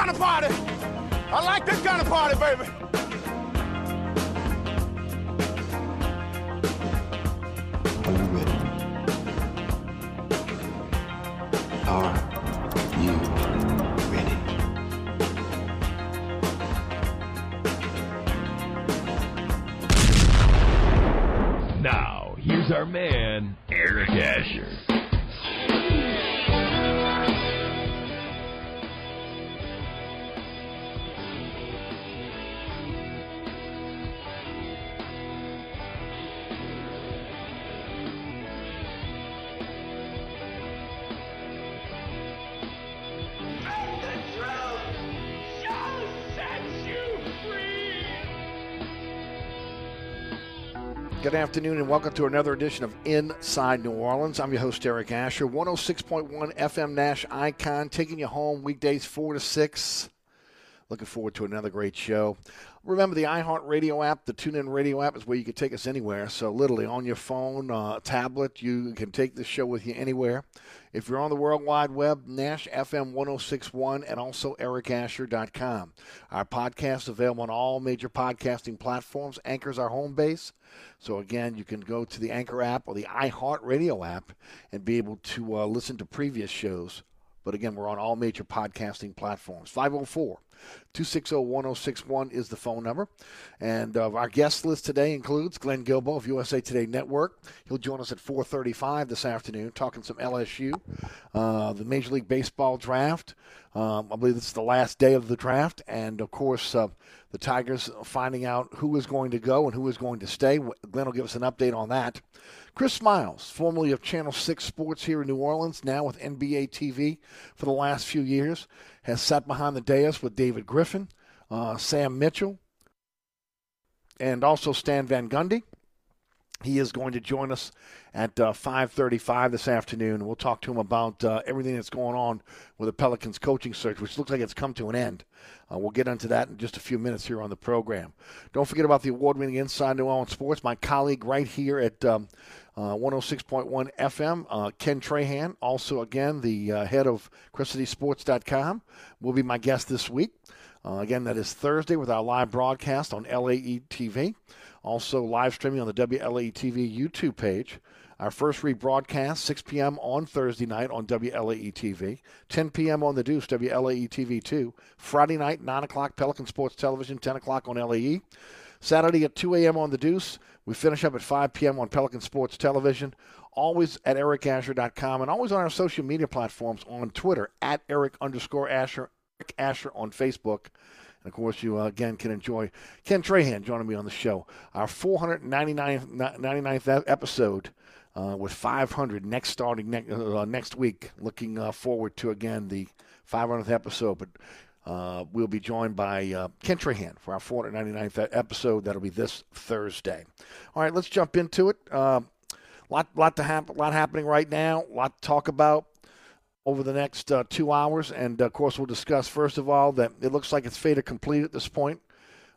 Kind of party. I like this kind of party, baby. Good afternoon and welcome to another edition of Inside New Orleans. I'm your host, Eric Asher. 106.1 FM Nash Icon, taking you home weekdays 4 to 6. Looking forward to another great show. Remember the iHeart Radio app, the TuneIn Radio app is where you can take us anywhere. So literally on your phone, uh, tablet, you can take the show with you anywhere. If you're on the World Wide Web, Nash FM 1061 and also ericasher.com. Our podcast available on all major podcasting platforms. Anchor's our home base. So again, you can go to the Anchor app or the iHeartRadio app and be able to uh, listen to previous shows But again, we're on all major podcasting platforms. 504 260 1061 is the phone number. And uh, our guest list today includes Glenn Guilbeau of USA Today Network. He'll join us at 435 this afternoon, talking some LSU, uh, the Major League Baseball draft. Um, I believe this is the last day of the draft. And, of course, uh, the Tigers finding out who is going to go and who is going to stay. Glenn will give us an update on that. Chris Miles, formerly of Channel 6 Sports here in New Orleans, now with NBA TV for the last few years, has sat behind the dais with David Griffin, uh, Sam Mitchell, and also Stan Van Gundy. He is going to join us at uh, 5:35 this afternoon. We'll talk to him about uh, everything that's going on with the Pelicans coaching search, which looks like it's come to an end. Uh, we'll get into that in just a few minutes here on the program. Don't forget about the award-winning Inside New Orleans Sports. My colleague right here at um, 106.1 FM, uh, Ken Trahan, also again the uh, head of CrescentCitySports.com, will be my guest this week. Uh, again, that is Thursday with our live broadcast on LAE TV. Also, live streaming on the WLAE TV YouTube page. Our first rebroadcast, 6 p.m. on Thursday night on WLAE TV, 10 p.m. on the Deuce, WLAE TV 2. Friday night, 9 o'clock, Pelican Sports Television, 10 o'clock on LAE. Saturday at 2 a.m. on the Deuce. We finish up at 5 p.m. on Pelican Sports Television. Always at ericasher.com and always on our social media platforms on Twitter at eric underscore Asher, Eric Asher on Facebook. And of course, you uh, again can enjoy Ken Trahan joining me on the show. Our 499th 99th episode uh, with 500 next starting ne- uh, next week. Looking uh, forward to again the 500th episode. But uh, we'll be joined by uh, Ken Trahan for our 499th episode. That'll be this Thursday. All right, let's jump into it. Uh, lot, lot to happen, a lot happening right now. A lot to talk about over the next uh, two hours, and of course, we'll discuss first of all that it looks like it's fait complete at this point.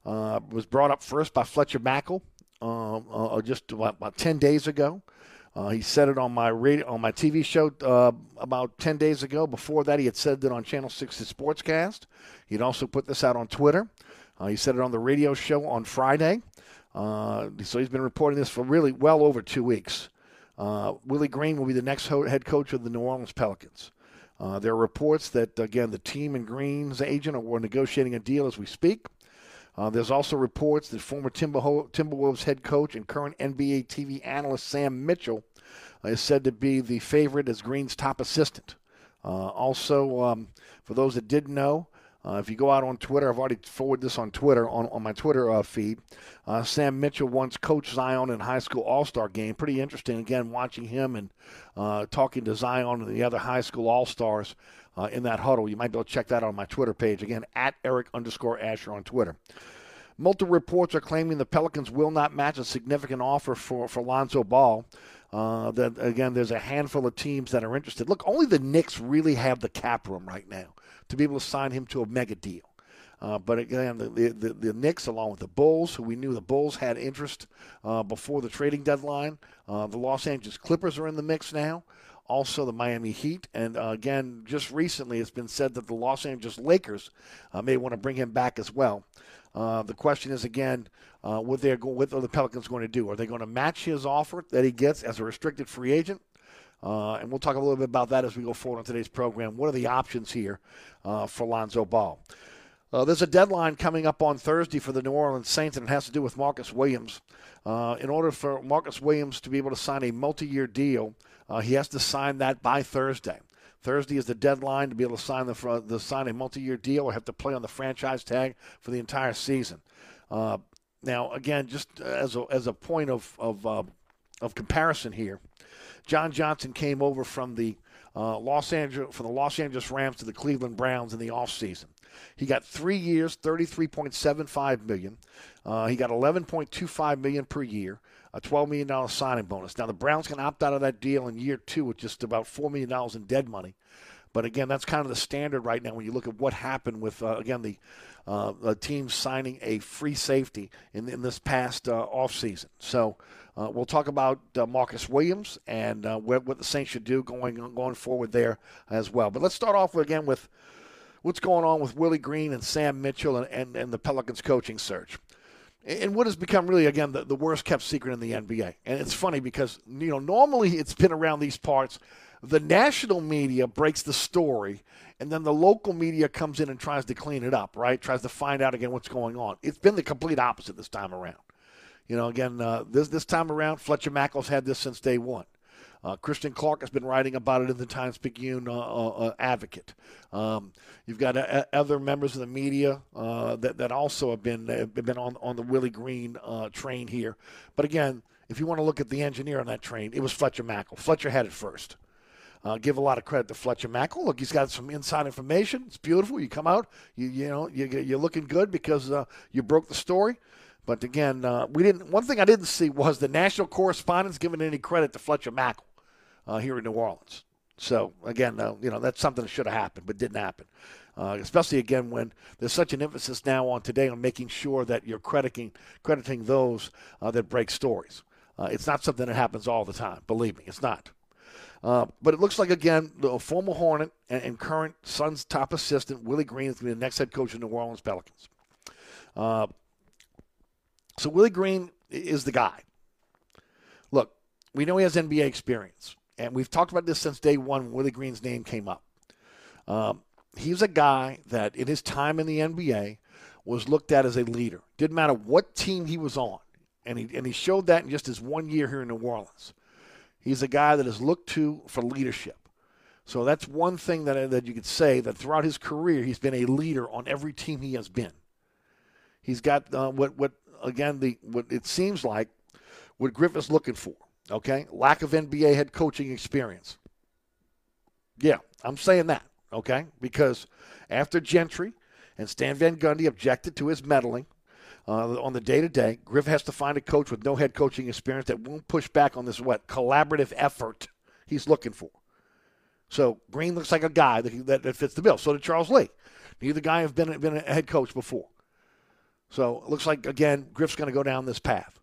Uh, was brought up first by Fletcher Mackel uh, just about, about, 10 days ago. Uh, he said it on my radio, on my TV show uh, about 10 days ago. Before that, he had said it on Channel 6's Sportscast. He'd also put this out on Twitter. Uh, he said it on the radio show on Friday. Uh, so he's been reporting this for really well over two weeks. Uh, Willie Green will be the next ho- head coach of the New Orleans Pelicans. Uh, there are reports that, again, the team and Green's agent are negotiating a deal as we speak. Uh, there's also reports that former Timberwolves head coach and current NBA TV analyst Sam Mitchell uh, is said to be the favorite as Green's top assistant. Uh, also, um, for those that didn't know, uh, if you go out on Twitter, I've already forwarded this on Twitter, on, on my Twitter uh, feed. Uh, Sam Mitchell once coached Zion in high school All Star game. Pretty interesting, again, watching him and uh, talking to Zion and the other high school All Stars uh, in that huddle. You might be able to check that out on my Twitter page. Again, at Eric underscore Asher on Twitter. Multiple reports are claiming the Pelicans will not match a significant offer for, for Lonzo Ball. Uh, that again, there's a handful of teams that are interested. Look, only the Knicks really have the cap room right now to be able to sign him to a mega deal. Uh, but again, the, the, the, Knicks, along with the Bulls, who we knew the Bulls had interest uh, before the trading deadline, uh, the Los Angeles Clippers are in the mix now also the Miami Heat. And uh, again, just recently it's been said that the Los Angeles Lakers uh, may want to bring him back as well. Uh, the question is again, what they're go- what are the Pelicans going to do? Are they going to match his offer that he gets as a restricted free agent? Uh, and we'll talk a little bit about that as we go forward on today's program. What are the options here uh, for Lonzo Ball? Uh, there's a deadline coming up on Thursday for the New Orleans Saints, and it has to do with Marcus Williams. Uh, in order for Marcus Williams to be able to sign a multi year deal, uh, he has to sign that by Thursday. Thursday is the deadline to be able to sign the, the sign a multi-year deal or have to play on the franchise tag for the entire season. Uh, now, again, just as a, as a point of of, uh, of comparison here, John Johnson came over from the uh, Los Angeles from the Los Angeles Rams to the Cleveland Browns in the offseason. He got three years, thirty-three point seven five million. Uh, he got eleven point two five million per year a $12 million signing bonus. Now, the Browns can opt out of that deal in year two with just about $4 million in dead money. But again, that's kind of the standard right now when you look at what happened with, uh, again, the, uh, the team signing a free safety in, in this past uh, offseason. So uh, we'll talk about uh, Marcus Williams and uh, what, what the Saints should do going, going forward there as well. But let's start off again with what's going on with Willie Green and Sam Mitchell and, and, and the Pelicans coaching search and what has become really again the, the worst kept secret in the NBA. And it's funny because you know normally it's been around these parts the national media breaks the story, and then the local media comes in and tries to clean it up, right? Tries to find out again what's going on. It's been the complete opposite this time around. You know, again, uh, this this time around, Fletcher Mackel's had this since day one. Uh, Christian Clark has been writing about it in the Times Picayune uh, uh, uh Advocate. Um, you've got uh, other members of the media uh, that that also have been have been on on the Willie Green train here. But again, if you want to look at the engineer on that train, it was Fletcher Mackel. Fletcher had it first. Uh, give a lot of credit to Fletcher Mackel. Look, he's got some inside information. It's beautiful. You come out, you you know, you, you're looking good because uh, you broke the story. But again, uh, we didn't. One thing I didn't see was the national correspondents giving any credit to Fletcher Mackel uh, here in New Orleans. So again, uh, you know that's something that should have happened, but didn't happen. Uh, especially again when there's such an emphasis now on today on making sure that you're crediting crediting those uh, that break stories. Uh, it's not something that happens all the time. Believe me, it's not. Uh, but it looks like again the former Hornet and, and, current Suns top assistant Willie Green is going to be the next head coach of New Orleans Pelicans. Uh, so Willie Green is the guy. Look, we know he has NBA experience and we've talked about this since day one when Willie Green's name came up. Um, he's a guy that, in his time in the NBA, was looked at as a leader. Didn't matter what team he was on, and he and he showed that in just his one year here in New Orleans. He's a guy that is looked to for leadership. So that's one thing that that you could say that throughout his career he's been a leader on every team he has been. He's got uh, what what again the what it seems like what Griff is looking for. Okay, lack of NBA head coaching experience. Yeah, I'm saying that. Okay, because after Gentry and Stan Van Gundy objected to his meddling uh, on the day to day, Griff has to find a coach with no head coaching experience that won't push back on this what collaborative effort he's looking for. So Green looks like a guy that, that, that fits the bill. So did Charles Lee. Neither guy have been been a head coach before. So it looks like again Griff's going to go down this path.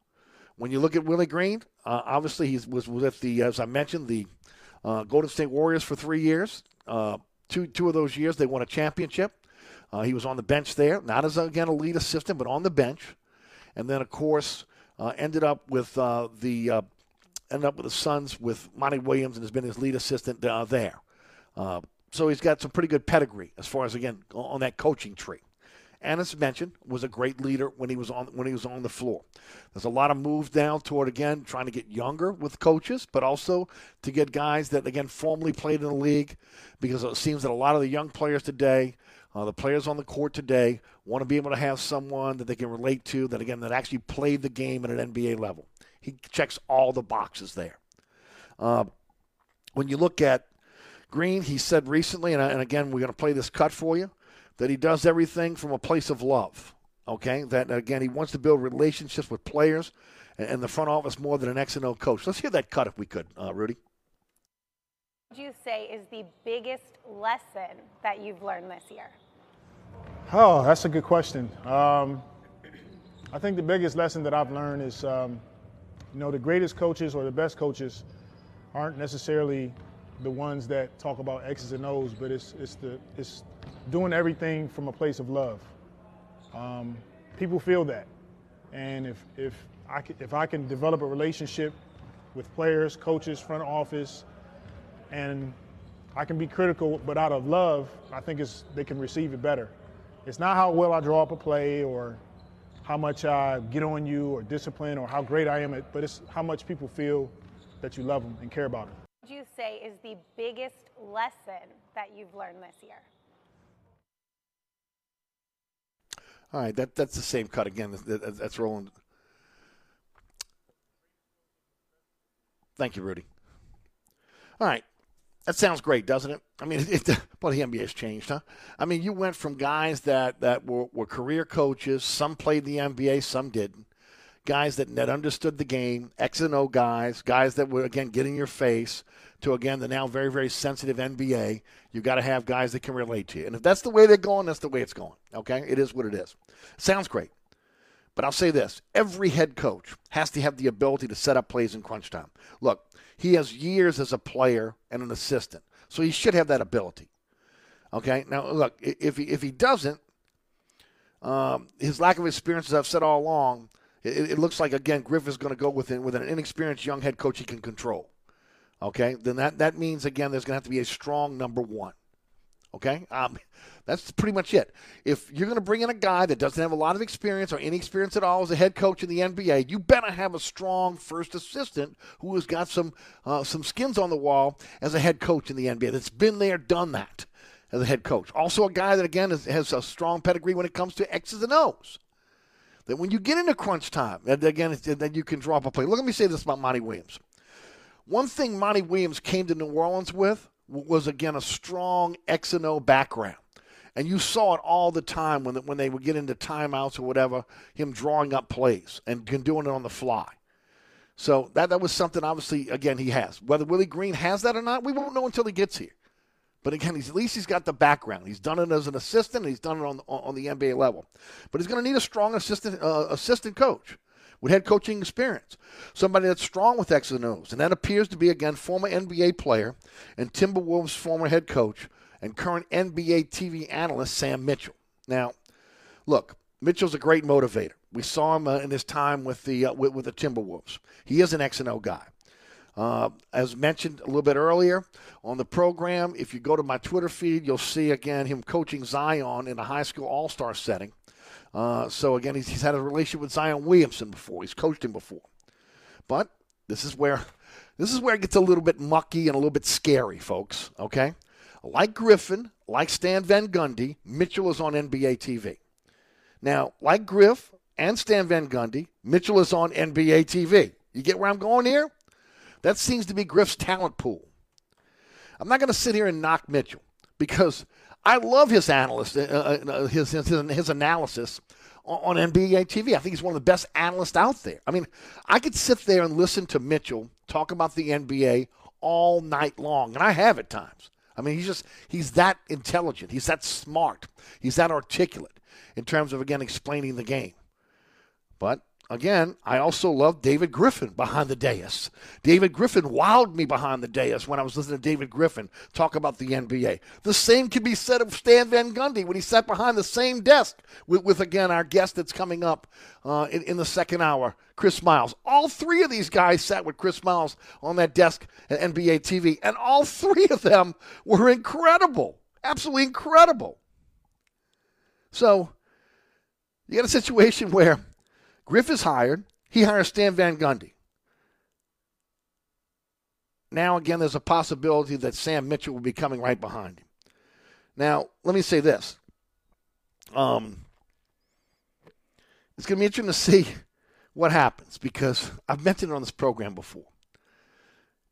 When you look at Willie Green, uh, obviously he was with the, as I mentioned, the uh, Golden State Warriors for three years. Uh, two two of those years they won a championship. Uh, he was on the bench there, not as again a lead assistant, but on the bench. And then of course uh, ended up with uh, the ended up with the Suns with Monty Williams and has been his lead assistant there. so he's got some pretty good pedigree as far as again on that coaching tree and as mentioned, was a great leader when he was on when he was on the floor. There's a lot of moves down toward again trying to get younger with coaches, but also to get guys that again formerly played in the league, because it seems that a lot of the young players today, uh, the players on the court today, want to be able to have someone that they can relate to that again that actually played the game at an NBA level. He checks all the boxes there. Uh, when you look at Green, he said recently, and, and again, we're going to play this cut for you that he does everything from a place of love. Okay, that again, he wants to build relationships with players and the front office more than an X and O coach. Let's hear that cut if we could, uh, Rudy. What would you say is the biggest lesson that you've learned this year? Oh, that's a good question. Um, I think the biggest lesson that I've learned is, um, you know, the greatest coaches or the best coaches aren't necessarily the ones that talk about X's and O's, but it's it's the it's doing everything from a place of love. Um, people feel that, and if if I can, if I can develop a relationship with players, coaches, front office, and I can be critical, but out of love, I think it's they can receive it better. It's not how well I draw up a play or how much I get on you or discipline or how great I am at, but it's how much people feel that you love them and care about them you say is the biggest lesson that you've learned this year? All right, that that's the same cut again. That's rolling. Thank you, Rudy. All right, that sounds great, doesn't it? I mean, it, it, well, the NBA's changed, huh? I mean, you went from guys that that were, were career coaches. Some played the NBA, some didn't guys that, that understood the game, X and O guys, guys that were, again, getting your face, to, again, the now very, very sensitive NBA. You've got to have guys that can relate to you. And if that's the way they're going, that's the way it's going. Okay? It is what it is. Sounds great. But I'll say this every head coach has to have the ability to set up plays in crunch time. Look, he has years as a player and an assistant, so he should have that ability. Okay? Now, look, if he, if he doesn't, um, his lack of experience, as I've said all along, it, it looks like again Griff is going to go with with an inexperienced young head coach he can control. okay, then that, that means, again, there's going to have to be a strong number one. Okay? Um, that's pretty much it. If you're going to bring in a guy that doesn't have a lot of experience or any experience at all as a head coach in the NBA, you better have a strong first assistant who has got some uh, some skins on the wall as a head coach in the NBA that's been there, done that as a head coach. Also, a guy that again is, has a strong pedigree when it comes to X's and O's. That when you get into crunch time, again, then you can drop a play. Look, let me say this about Monty Williams. One thing Monty Williams came to New Orleans with was again a strong X and O background. And you saw it all the time when, when they would get into timeouts or whatever, him drawing up plays and doing it on the fly. So that, that was something, obviously, again, he has. Whether Willie Green has that or not, we won't know until he gets here. But again, he's, at least he's got the background. He's done it as an assistant. he's done it on, on the NBA level. But he's going to need a strong assistant uh, assistant coach with head coaching experience, somebody that's strong with X's and O's. And that appears to be, again, former NBA player and Timberwolves former head coach and current NBA TV analyst Sam Mitchell. Now, look, Mitchell's a great motivator. We saw him uh, in his time with the uh, with, with, the Timberwolves. He is an X and O guy. Uh, as mentioned a little bit earlier on the program, if you go to my Twitter feed, you'll see again him coaching Zion in a high school All Star setting. Uh, so again, he's, he's had a relationship with Zion Williamson before. He's coached him before. But this is where this is where it gets a little bit mucky and a little bit scary, folks. Okay, like Griffin, like Stan Van Gundy, Mitchell is on NBA TV. Now, like Griff and Stan Van Gundy, Mitchell is on NBA TV. You get where I'm going here? That seems to be Griff's talent pool. I'm not going to sit here and knock Mitchell because I love his analyst, uh, uh, uh his, his, his analysis on, on NBA TV. I think he's one of the best analysts out there. I mean, I could sit there and listen to Mitchell talk about the NBA all night long, and I have at times. I mean, he's just he's that intelligent, he's that smart, he's that articulate in terms of again explaining the game. But Again, I also love David Griffin behind the dais. David Griffin wowed me behind the dais when I was listening to David Griffin talk about the NBA. The same can be said of Stan Van Gundy when he sat behind the same desk with, with again, our guest that's coming up uh, in, in the second hour, Chris Miles. All three of these guys sat with Chris Miles on that desk at NBA TV, and all three of them were incredible. Absolutely incredible. So, you got a situation where Griff is hired. He hires Stan Van Gundy. Now, again, there's a possibility that Sam Mitchell will be coming right behind him. Now, let me say this. Um, it's going to be interesting to see what happens because I've mentioned it on this program before.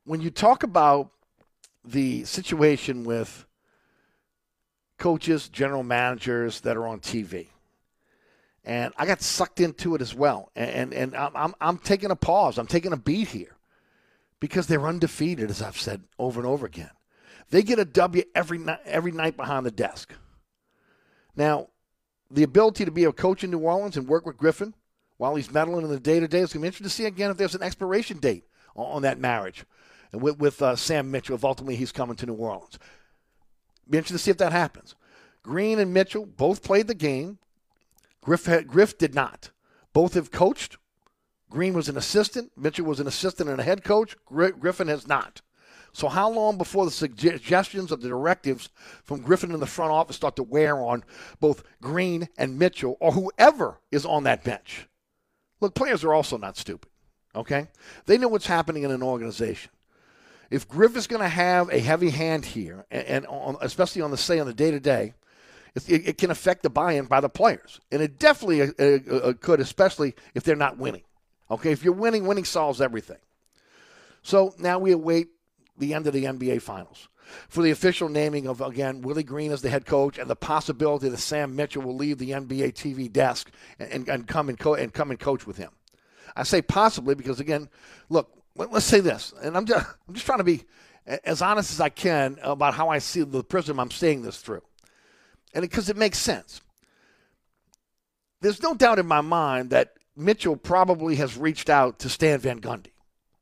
When you talk about the situation with coaches, general managers that are on TV, and I got sucked into it as well. And and, I'm, I'm taking a pause. I'm taking a beat here because they're undefeated, as I've said over and over again. They get a W every night every night behind the desk. Now, the ability to be a coach in New Orleans and work with Griffin while he's meddling in the day to day is going to be interesting to see again if there's an expiration date on, that marriage, and with, with uh, Sam Mitchell if ultimately he's coming to New Orleans. Be interesting to see if that happens. Green and Mitchell both played the game. Griff, had, Griff did not. Both have coached. Green was an assistant. Mitchell was an assistant and a head coach. Griffin has not. So, how long before the suggestions of the directives from Griffin in the front office start to wear on both Green and Mitchell or whoever is on that bench? Look, players are also not stupid, okay? They know what's happening in an organization. If Griff is going to have a heavy hand here, and, and on, especially on the say on the day to day, it, it, can affect the buy-in by the players, and it definitely uh, uh, uh, could, especially if they're not winning. Okay, if you're winning, winning solves everything. So now we await the end of the NBA Finals for the official naming of again Willie Green as the head coach and the possibility that Sam Mitchell will leave the NBA TV desk and, and, and come and, co- and come and coach with him. I say possibly because again, look, let, us say this, and I'm just I'm just trying to be as honest as I can about how I see the prism I'm seeing this through and because it, makes sense. There's no doubt in my mind that Mitchell probably has reached out to Stan Van Gundy,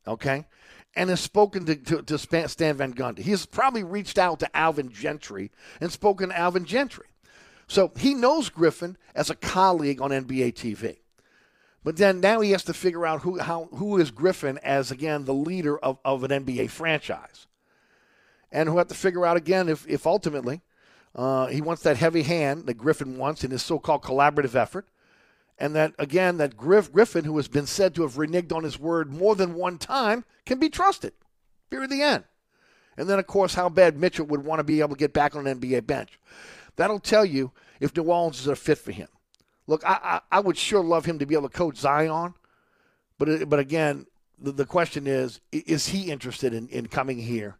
okay, and has spoken to, to, to Stan Van Gundy. He has probably reached out to Alvin Gentry and spoken to Alvin Gentry. So he knows Griffin as a colleague on NBA TV. But then now he has to figure out who how who is Griffin as again the leader of, of an NBA franchise, and who have to figure out again if if ultimately uh, he wants that heavy hand that Griffin wants in his so-called collaborative effort, and that again that Griff, Griffin, who has been said to have reneged on his word more than one time, can be trusted. Period. The end. And then of course how bad Mitchell would want to be able to get back on an NBA bench. That'll tell you if New Orleans is a fit for him. Look, I, I, I, would sure love him to be able to coach Zion, but but again, the, the question is, is he interested in, in coming here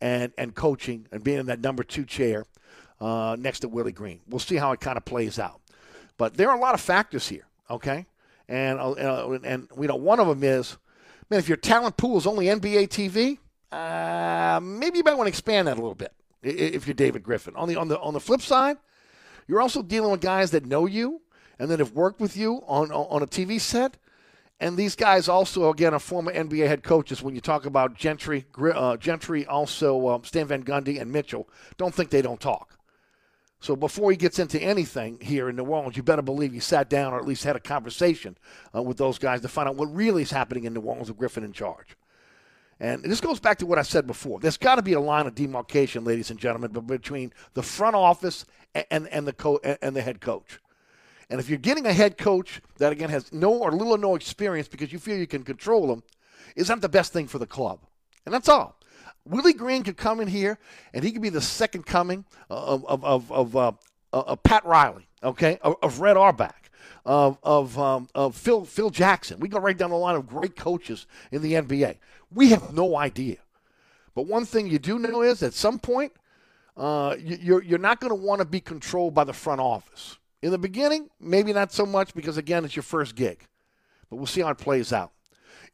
and, and coaching and being in that number two chair uh, next to Willie Green? We'll see how it kind of plays out. But there are a lot of factors here, okay? And uh, and you know one of them is, man, if your talent pool is only NBA TV, uh, maybe you might want to expand that a little bit. If you're David Griffin, on the on the on the flip side, you're also dealing with guys that know you and that have worked with you on on a TV set. And these guys also, again, are former NBA head coaches. When you talk about Gentry, uh, Gentry, also um, Stan Van Gundy and Mitchell, don't think they don't talk. So before he gets into anything here in New Orleans, you better believe he sat down or at least had a conversation uh, with those guys to find out what really is happening in New Orleans with Griffin in charge. And this goes back to what I said before. There's got to be a line of demarcation, ladies and gentlemen, between the front office and, and the co- and the head coach. And if you're getting a head coach that, again, has no or little or no experience because you feel you can control them, is that the best thing for the club? And that's all. Willie Green could come in here and he could be the second coming of, of, of, of, uh, of Pat Riley, okay, of, of Red Auerbach, of, of, um, of Phil, Phil Jackson. We go right down the line of great coaches in the NBA. We have no idea. But one thing you do know is at some point, uh, you're, you're not going to want to be controlled by the front office. In the beginning, maybe not so much because, again, it's your first gig. But we'll see how it plays out.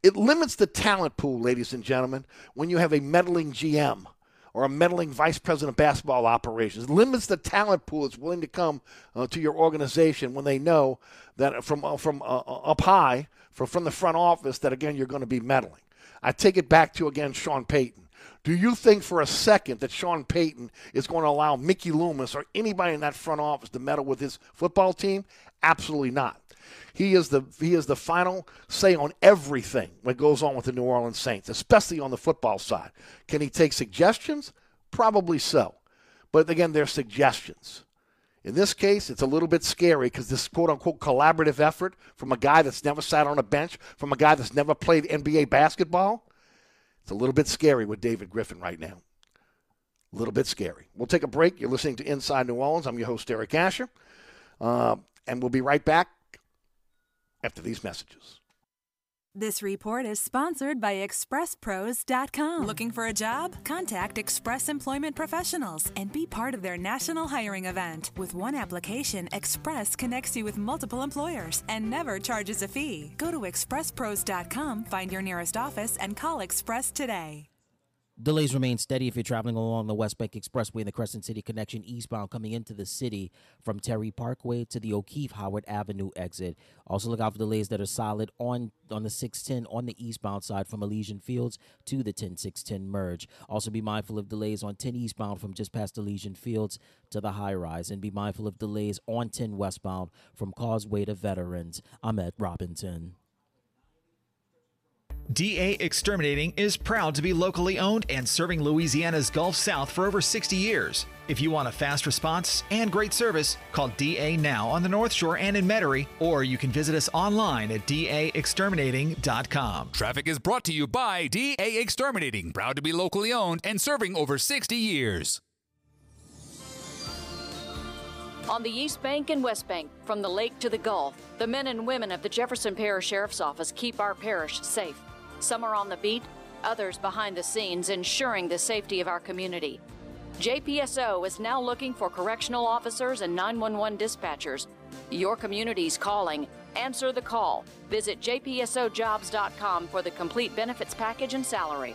It limits the talent pool, ladies and gentlemen, when you have a meddling GM or a meddling vice president of basketball operations. It limits the talent pool that's willing to come uh, to your organization when they know that from, uh, from uh, uh up high, from, from the front office, that, again, you're going to be meddling. I take it back to, again, Sean Payton. Do you think for a second that Sean Payton is going to allow Mickey Loomis or anybody in that front office to meddle with his football team? Absolutely not. He is the he is the final say on everything that goes on with the New Orleans Saints, especially on the football side. Can he take suggestions? Probably so. But again, they're suggestions. In this case, it's a little bit scary because this quote unquote collaborative effort from a guy that's never sat on a bench, from a guy that's never played NBA basketball, it's a little bit scary with David Griffin right now. A little bit scary. We'll take a break. You're listening to Inside New Orleans. I'm your host, Eric Asher. Uh, and we'll be right back after these messages. This report is sponsored by ExpressPros.com. Looking for a job? Contact Express Employment Professionals and be part of their national hiring event. With one application, Express connects you with multiple employers and never charges a fee. Go to ExpressPros.com, find your nearest office, and call Express today. Delays remain steady if you're traveling along the West Bank Expressway and the Crescent City connection eastbound coming into the city from Terry Parkway to the O'Keefe Howard Avenue exit. Also look out for delays that are solid on on the 610 on the eastbound side from Elysian Fields to the 10610 merge. Also be mindful of delays on 10 eastbound from just past Elysian Fields to the high rise and be mindful of delays on 10 westbound from Causeway to Veterans. I'm at Robinson. DA Exterminating is proud to be locally owned and serving Louisiana's Gulf South for over 60 years. If you want a fast response and great service, call DA now on the North Shore and in Metairie, or you can visit us online at daexterminating.com. Traffic is brought to you by DA Exterminating, proud to be locally owned and serving over 60 years. On the East Bank and West Bank, from the lake to the Gulf, the men and women of the Jefferson Parish Sheriff's Office keep our parish safe. Some are on the beat, others behind the scenes, ensuring the safety of our community. JPSO is now looking for correctional officers and 911 dispatchers. Your community's calling. Answer the call. Visit jpsojobs.com for the complete benefits package and salary.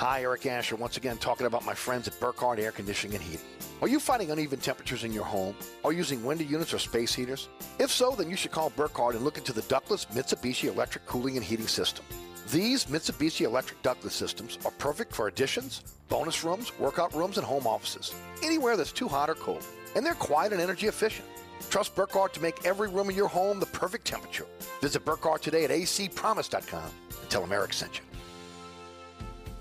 Hi, Eric Asher, once again talking about my friends at Burkhardt Air Conditioning and Heating. Are you finding uneven temperatures in your home? Are you using window units or space heaters? If so, then you should call Burkhardt and look into the ductless Mitsubishi electric cooling and heating system. These Mitsubishi electric ductless systems are perfect for additions, bonus rooms, workout rooms, and home offices. Anywhere that's too hot or cold. And they're quiet and energy efficient. Trust Burkhardt to make every room in your home the perfect temperature. Visit Burkhardt today at acpromise.com and tell them Eric sent you.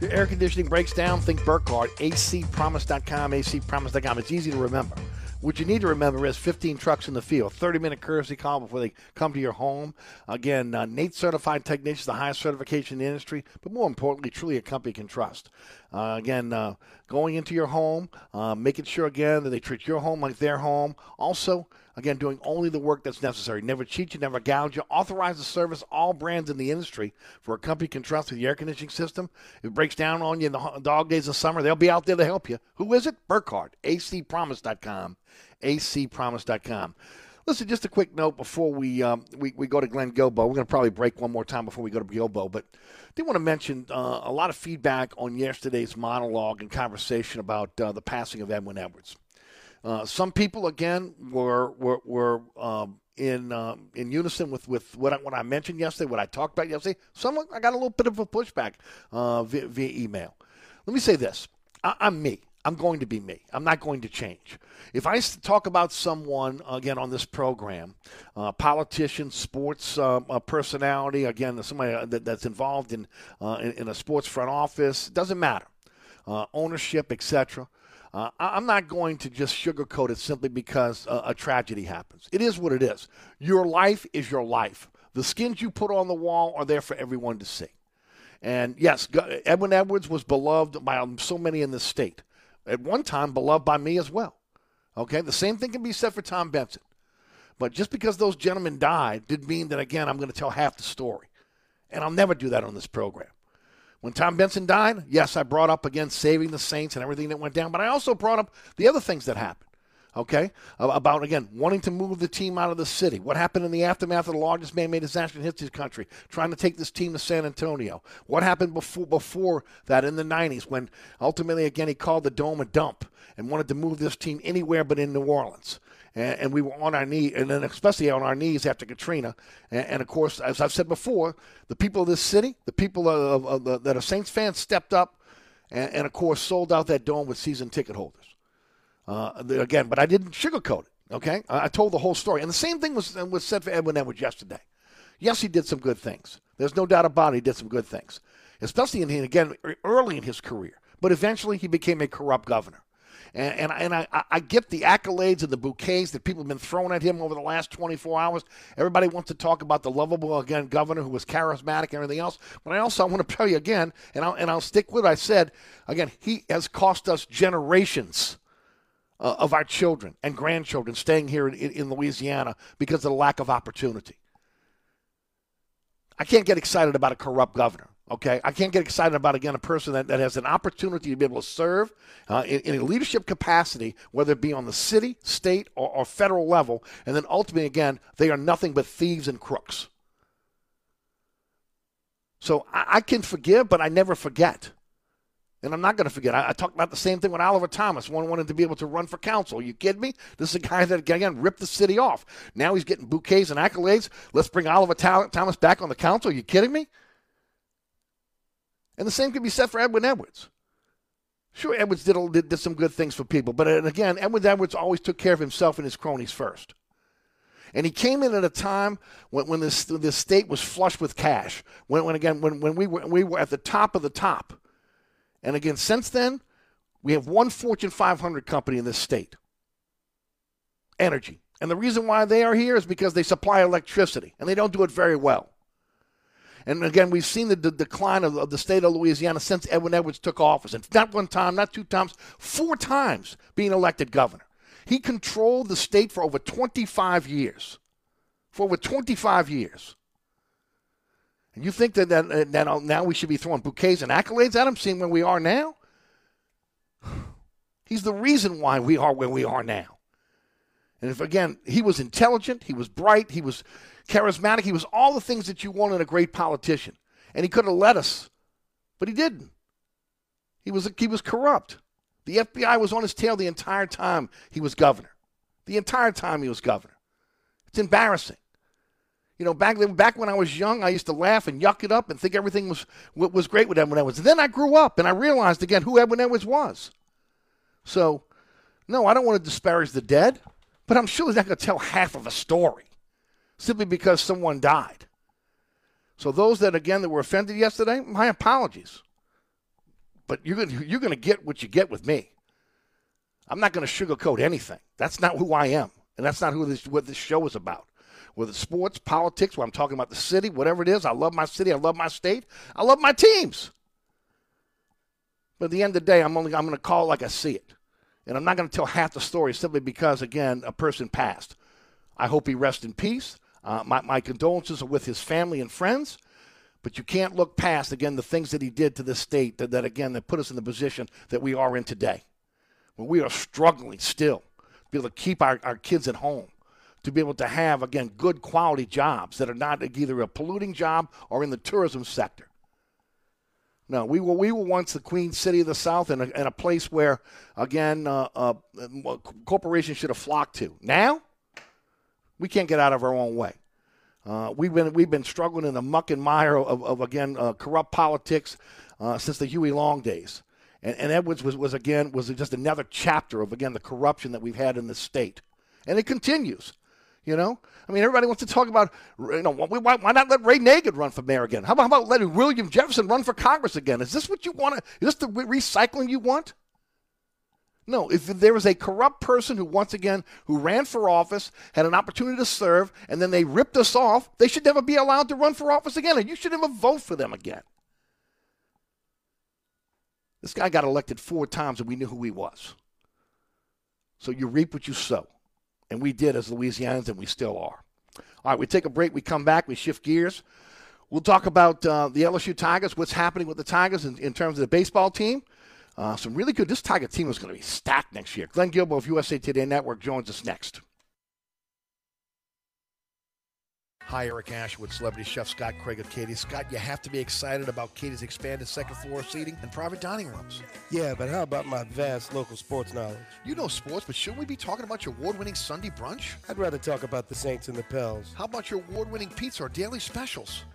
Your air conditioning breaks down, think Burkhardt, acpromise.com, acpromise.com. It's easy to remember. What you need to remember is 15 trucks in the field, 30 minute courtesy call before they come to your home. Again, uh, Nate certified technicians, the highest certification in the industry, but more importantly, truly a company you can trust. Uh, again, uh, going into your home, uh, making sure again that they treat your home like their home. Also, again, doing only the work that's necessary. Never cheat you, never gouge you. Authorize the service all brands in the industry for a company can trust with the air conditioning system. If it breaks down on you in the dog days of summer, they'll be out there to help you. Who is it? Burkhardt, acpromise.com, acpromise.com. Listen, just a quick note before we um, we, we go to Glenn Guilbeau. We're going to probably break one more time before we go to Guilbeau, but I did want to mention uh, a lot of feedback on yesterday's monologue and conversation about uh, the passing of Edwin Edwards. Uh, some people, again, were were, were um, in um, in unison with, with what I, what I mentioned yesterday, what I talked about yesterday. Some I got a little bit of a pushback uh, via, via email. Let me say this: I, I'm me. I'm going to be me. I'm not going to change. If I talk about someone again on this program, uh, politician, sports uh, personality, again somebody uh, that, that's involved in, uh, in in a sports front office, doesn't matter, ownership, etc. Uh, I'm not going to just sugarcoat it simply because uh, a tragedy happens. It is what it is. Your life is your life. The skins you put on the wall are there for everyone to see. And yes, Edwin Edwards was beloved by um, so many in this state. At one time, beloved by me as well. Okay, the same thing can be said for Tom Benson. But just because those gentlemen died didn't mean that, again, I'm going to tell half the story. And I'll never do that on this program. When Tom Benson died, yes, I brought up again saving the Saints and everything that went down, but I also brought up the other things that happened. Okay, about again wanting to move the team out of the city. What happened in the aftermath of the largest man-made disaster in history of the country, trying to take this team to San Antonio. What happened before before that in the '90s when ultimately again he called the dome a dump and wanted to move this team anywhere but in New Orleans and, and we were on our knee, and then especially on our knees after Katrina. And, and of course, as I've said before, the people of this city, the people of, of, the, that are Saints fans, stepped up, and, and of course, sold out that dome with season ticket holders. Uh, again, but I didn't sugarcoat it. Okay, I, I told the whole story, and the same thing was was said for Edwin Edwards yesterday. Yes, he did some good things. There's no doubt about it. He did some good things, especially in again early in his career. But eventually, he became a corrupt governor. And, and, and I, I- get the accolades and the bouquets that people have been throwing at him over the last 24 hours. Everybody wants to talk about the lovable, again, governor who was charismatic and everything else. But I also I want to tell you again, and I'll, and I'll stick with what I said, again, he has cost us generations uh, of our children and grandchildren staying here in, in Louisiana because of the lack of opportunity. I can't get excited about a corrupt governor. Okay, I can't get excited about again a person that, that has an opportunity to be able to serve uh, in, in, a leadership capacity, whether it be on the city, state, or, or federal level, and then ultimately again they are nothing but thieves and crooks. So I, I can forgive, but I never forget. And I'm not going to forget. I, I, talked about the same thing with Oliver Thomas. One wanted to be able to run for council. Are you kidding me? This is a guy that, again, ripped the city off. Now he's getting bouquets and accolades. Let's bring Oliver Thomas back on the council. Are you kidding me? And the same could be said for Edwin Edwards. Sure, Edwards did, did, did some good things for people, but uh, again, Edwin Edwards always took care of himself and his cronies first. And he came in at a time when, when this, this state was flush with cash. When, when again, when, when we, were, we were at the top of the top. And again, since then, we have one Fortune 500 company in this state Entergy. And the reason why they are here is because they supply electricity, and they don't do it very well. And again, we've seen the, decline of, of, the state of Louisiana since Edwin Edwards took office. And not one time, not two times, four times being elected governor. He controlled the state for over 25 years. For over 25 years. And you think that, that, that now we should be throwing bouquets and accolades at him, seeing where we are now? He's the reason why we are where we are now. And if, again, he was intelligent, he was bright, he was charismatic, he was all the things that you want in a great politician. And he could have led us, but he didn't. He was, he was corrupt. The FBI was on his tail the entire time he was governor. The entire time he was governor. It's embarrassing. You know, back back when I was young, I used to laugh and yuck it up and think everything was was great with Edwin Edwards. And then I grew up and I realized again who Edwin Edwards was. So, no, I don't want to disparage the dead, but I'm sure he's not going to tell half of a story simply because someone died. So those that again that were offended yesterday, my apologies. But you're going you're going to get what you get with me. I'm not going to sugarcoat anything. That's not who I am, and that's not who this what this show is about whether it's sports, politics, where I'm talking about the city, whatever it is. I love my city. I love my state. I love my teams. But at the end of the day, I'm only I'm going to call it like I see it, and I'm not going to tell half the story simply because again a person passed. I hope he rests in peace. Uh, my, my condolences are with his family and friends, but you can't look past again the things that he did to this state that, that again that put us in the position that we are in today, when we are struggling still to be able to keep our, our kids at home to be able to have, again, good quality jobs that are not either a polluting job or in the tourism sector. No, we were we were once the Queen City of the South and a, and a place where, again, uh, uh, corporations should have flocked to. Now, we can't get out of our own way. Uh, we've been we've been struggling in the muck and mire of, of again uh, corrupt politics uh, since the Huey Long days, and, and Edwards was, was again was just another chapter of again the corruption that we've had in the state, and it continues. You know, I mean, everybody wants to talk about, you know, why, why not let Ray Nagin run for mayor again? How about, how about letting William Jefferson run for Congress again? Is this what you want to? Is this the recycling you want? No, if there was a corrupt person who, once again, who ran for office, had an opportunity to serve, and then they ripped us off, they should never be allowed to run for office again, and you should never vote for them again. This guy got elected four times, and we knew who he was. So you reap what you sow. And we did as Louisianans, and we still are. All right, we take a break. We come back. We shift gears. We'll talk about uh, the LSU Tigers, what's happening with the Tigers in, in terms of the baseball team. Uh, some really good. This Tiger team is going to be stacked next year. Glenn Guilbeau of USA Today Network joins us next. Hi, Eric Ashwood, celebrity chef Scott Craig of Katie's. Scott, you have to be excited about Katie's expanded second floor seating and private dining rooms. Yeah, but how about my vast local sports knowledge? You know sports, but shouldn't we be talking about your award winning Sunday brunch? I'd rather talk about the Saints and the Pels. How about your award winning pizza or daily specials?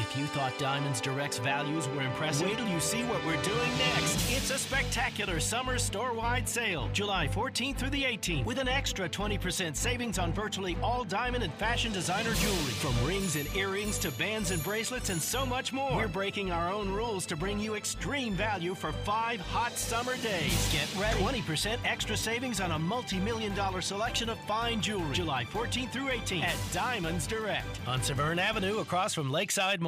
If you thought Diamonds Direct's values were impressive, wait till you see what we're doing next. It's a spectacular summer store-wide sale, July 14th through the 18th, with an extra 20% savings on virtually all diamond and fashion designer jewelry, from rings and earrings to bands and bracelets and so much more. We're breaking our own rules to bring you extreme value for five hot summer days. Get ready. 20% extra savings on a multi-million dollar selection of fine jewelry, July 14th through 18th at Diamonds Direct on Severn Avenue across from Lakeside Mall.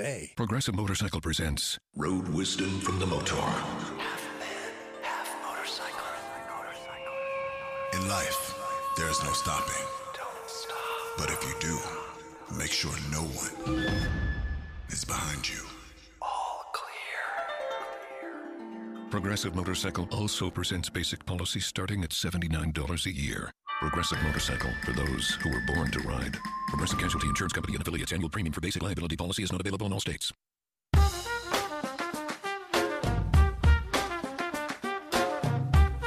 Progressive Motorcycle presents Road Wisdom from the Motor. Half man, half motorcycle. In life, there is no stopping. Don't stop. But if you do, make sure no one is behind you. All clear. clear. Progressive Motorcycle also presents basic policy starting at $79 a year. Progressive Motorcycle for those who were born to ride. Progressive Casualty Insurance Company and affiliates. Annual premium for basic liability policy is not available in all states.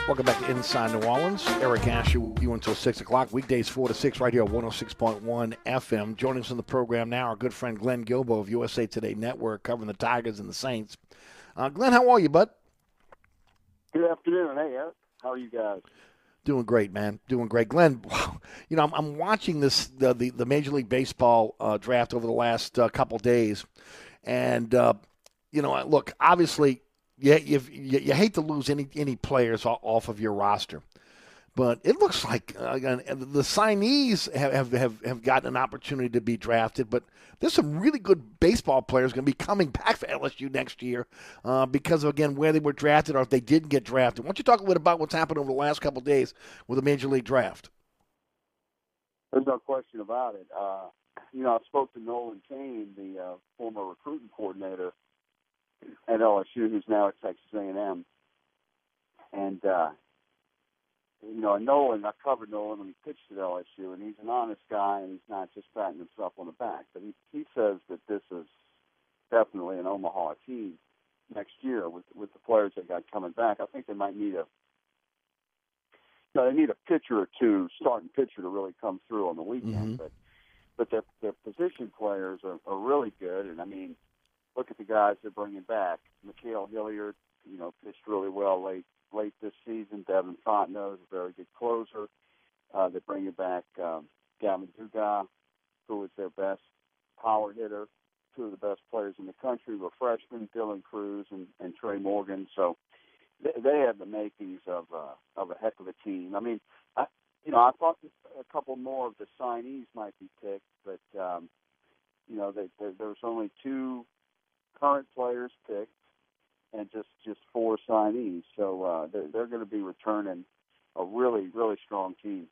Welcome back to Inside New Orleans. Eric Asher, with you until 6 o'clock, weekdays 4 to 6, right here at 106.1 FM. Joining us on the program now, our good friend Glenn Guilbeau of USA Today Network, covering the Tigers and the Saints. Uh, Glenn, how are you, bud? Good afternoon. Hey, Eric. How are you guys? Doing great, man. Doing great, Glenn. Wow. You know, I'm, I'm watching this the, the the Major League Baseball uh, draft over the last uh, couple days, and uh, you know, look, obviously, you, you've, you you hate to lose any any players off of your roster, but it looks like uh, again, the signees have, have, have, have gotten an opportunity to be drafted, but there's some really good baseball players going to be coming back for LSU next year uh, because of, again, where they were drafted or if they didn't get drafted. Why don't you talk a little bit about what's happened over the last couple days with the Major League Draft? There's no question about it. Uh, you know, I spoke to Nolan Cain, the uh, former recruiting coordinator at LSU, who's now at Texas A&M, and uh, you know, Nolan. I covered Nolan when he pitched at LSU, and he's an honest guy, and he's not just patting himself on the back. But he he says that this is definitely an Omaha team next year with with the players they got coming back. I think they might need a no, they need a pitcher or two, starting pitcher to really come through on the weekend. Mm-hmm. But but their their position players are, are really good, and I mean, look at the guys they're bringing back. Ma'Khail Hilliard, you know, pitched really well late late this season. Devin Fontenot is a very good closer. Uh, they're bringing back um, Gavin Dugas, who is their best power hitter. Two of the best players in the country were freshmen, Dylan Crews and, and Trey Morgan. So they, they have the makings of uh, of a heck of a team. I mean, I, you know, I thought a couple more of the signees might be picked, but um, you know, they, they, there only two current players picked, and just just four signees. So uh, they're they're going to be returning a really really strong team.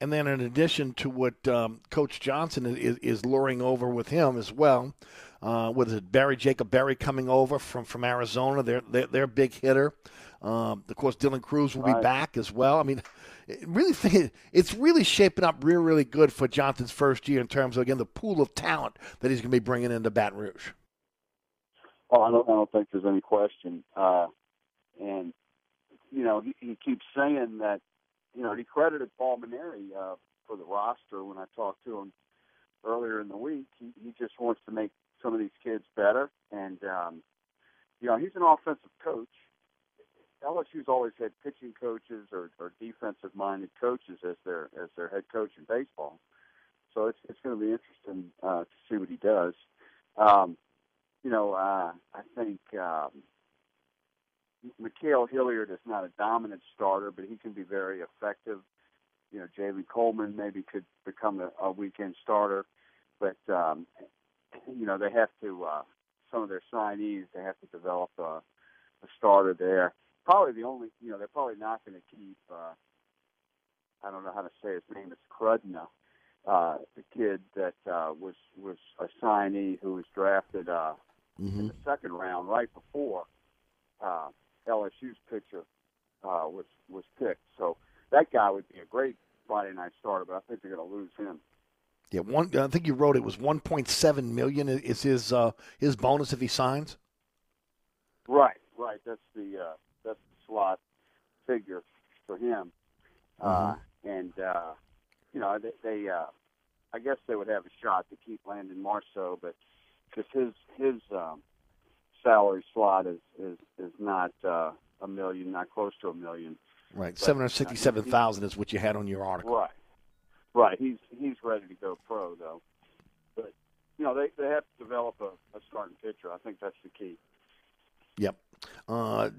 And then, in addition to what um, Coach Johnson is, is luring over with him as well, uh, with Barry Jacob Berry coming over from, from Arizona, they're, they're, they're a big hitter. Um, of course, Dylan Crews will Right. be back as well. I mean, it really think it's really shaping up really, really good for Johnson's first year in terms of again the pool of talent that he's going to be bringing into Baton Rouge. Oh, I don't I don't think there's any question. Uh, and you know, he, he keeps saying that. You know, he credited Paul Mainieri uh, for the roster when I talked to him earlier in the week. He, he just wants to make some of these kids better, and um, you know, he's an offensive coach. LSU's always had pitching coaches or, or defensive-minded coaches as their as their head coach in baseball. So it's it's going to be interesting uh, to see what he does. Um, you know, uh, I think um, Ma'Khail Hilliard is not a dominant starter, but he can be very effective. You know, Javen Coleman maybe could become a, a weekend starter, but um, you know they have to. Uh, some of their signees they have to develop a, a starter there. Probably the only, you know, they're probably not going to keep. Uh, I don't know how to say his name. It's Crudna, uh, the kid that uh, was was a signee who was drafted uh, in the second round, right before uh, LSU's pitcher uh, was was picked. So that guy would be a great Friday night starter, but I think they're going to lose him. Yeah, one. I think you wrote it was 1.7 million is his uh, his bonus if he signs. Right, right. That's the uh, that's the slot figure for him. Uh, and uh, you know, they, they uh, I guess they would have a shot to keep Landon Marceau, but because his his um, salary slot is is is not uh, a million, not close to a million. Right, seven hundred sixty-seven thousand is what you had on your article. Right, right. He's he's ready to go pro though, but you know they they have to develop a, a starting pitcher. I think that's the key. Yep. Uh,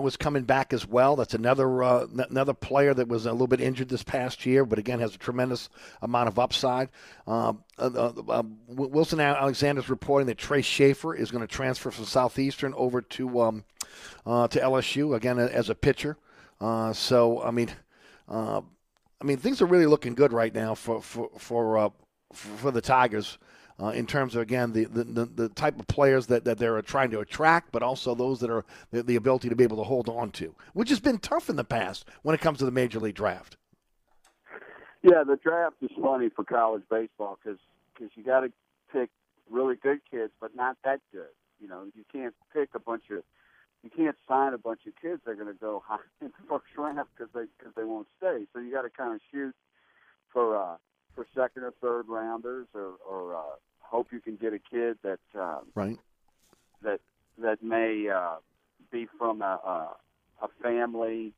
was coming back as well. That's another uh, another player that was a little bit injured this past year, but again has a tremendous amount of upside. Um, uh, uh, uh, Wilson Alexander's reporting that Trey Schaefer is going to transfer from Southeastern over to um, uh, to LSU again as a pitcher. Uh, so I mean, I mean things are really looking good right now for for for, for the Tigers uh, in terms of again the, the, the, type of players that, that they're trying to attract, but also those that are the, the ability to be able to hold on to, which has been tough in the past when it comes to the major league draft. Yeah, the draft is funny for college baseball because you got to pick really good kids, but not that good. You know, you can't pick a bunch of you can't sign a bunch of kids that are going to go high in the first round because they because they won't stay. So you got to kind of shoot for uh, for second or third rounders, or, or uh, hope you can get a kid that um, Right. that that may uh, be from a, a a family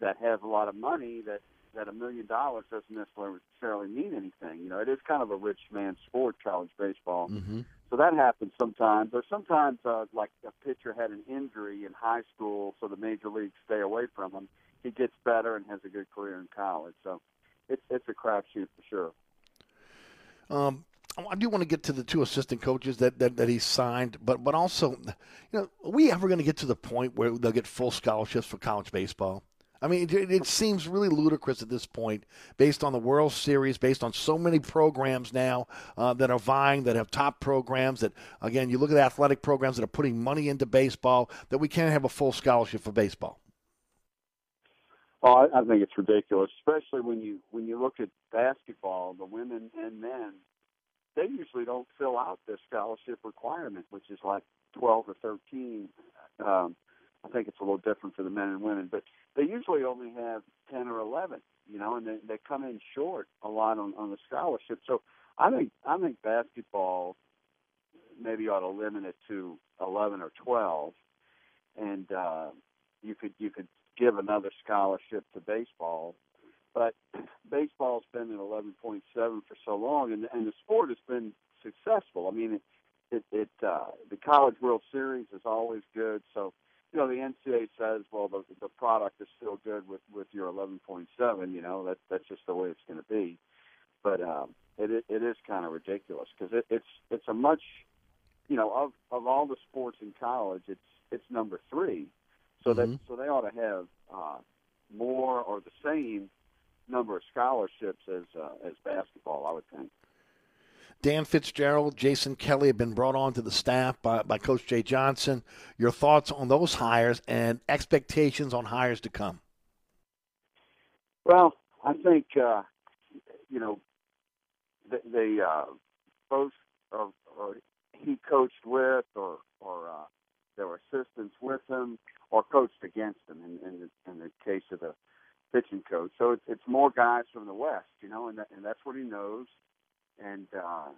that has a lot of money that that a million dollars doesn't necessarily mean anything. You know, it is kind of a rich man's sport, college baseball. Mm-hmm. So that happens sometimes. Or sometimes, uh, like a pitcher had an injury in high school, so the major leagues stay away from him. He gets better and has a good career in college. So it's it's a crapshoot for sure. Um, I do want to get to the two assistant coaches that, that, that he signed, but but also, you know, are we ever going to get to the point where they'll get full scholarships for college baseball? I mean, it, it seems really ludicrous at this point, based on the World Series, based on so many programs now uh, that are vying, that have top programs. That again, you look at athletic programs that are putting money into baseball, that we can't have a full scholarship for baseball. Well, I, I think it's ridiculous, especially when you when you look at basketball. The women and men, they usually don't fill out their scholarship requirement, which is like twelve or thirteen. Um, I think it's a little different for the men and women, but they usually only have ten or eleven. You know, and they, they come in short a lot on on the scholarship. So I think I think basketball maybe ought to limit it to eleven or twelve, and uh, you could you could give another scholarship to baseball. But baseball's been at 11.7 for so long, and, and the sport has been successful. I mean, it, it, it uh, the College World Series is always good. So, you know, the NCAA says, well, the, the product is still good with with your 11.7. You know, that that's just the way it's going to be. but um, it it, is kind of ridiculous because it, it's it's a much you know of of all the sports in college, it's it's number three. So Mm-hmm. that so they ought to have uh, more or the same number of scholarships as uh, as basketball, I would think. Dan Fitzgerald, Jason Kelly have been brought on to the staff by, by Coach Jay Johnson. Your thoughts on those hires and expectations on hires to come? Well, I think uh, you know they, they uh, both or, or he coached with, or or uh, there were assistants with him, or coached against him. In, in, the, in the case of the pitching coach, so it's it's more guys from the West, you know, and that, and that's what he knows. And uh,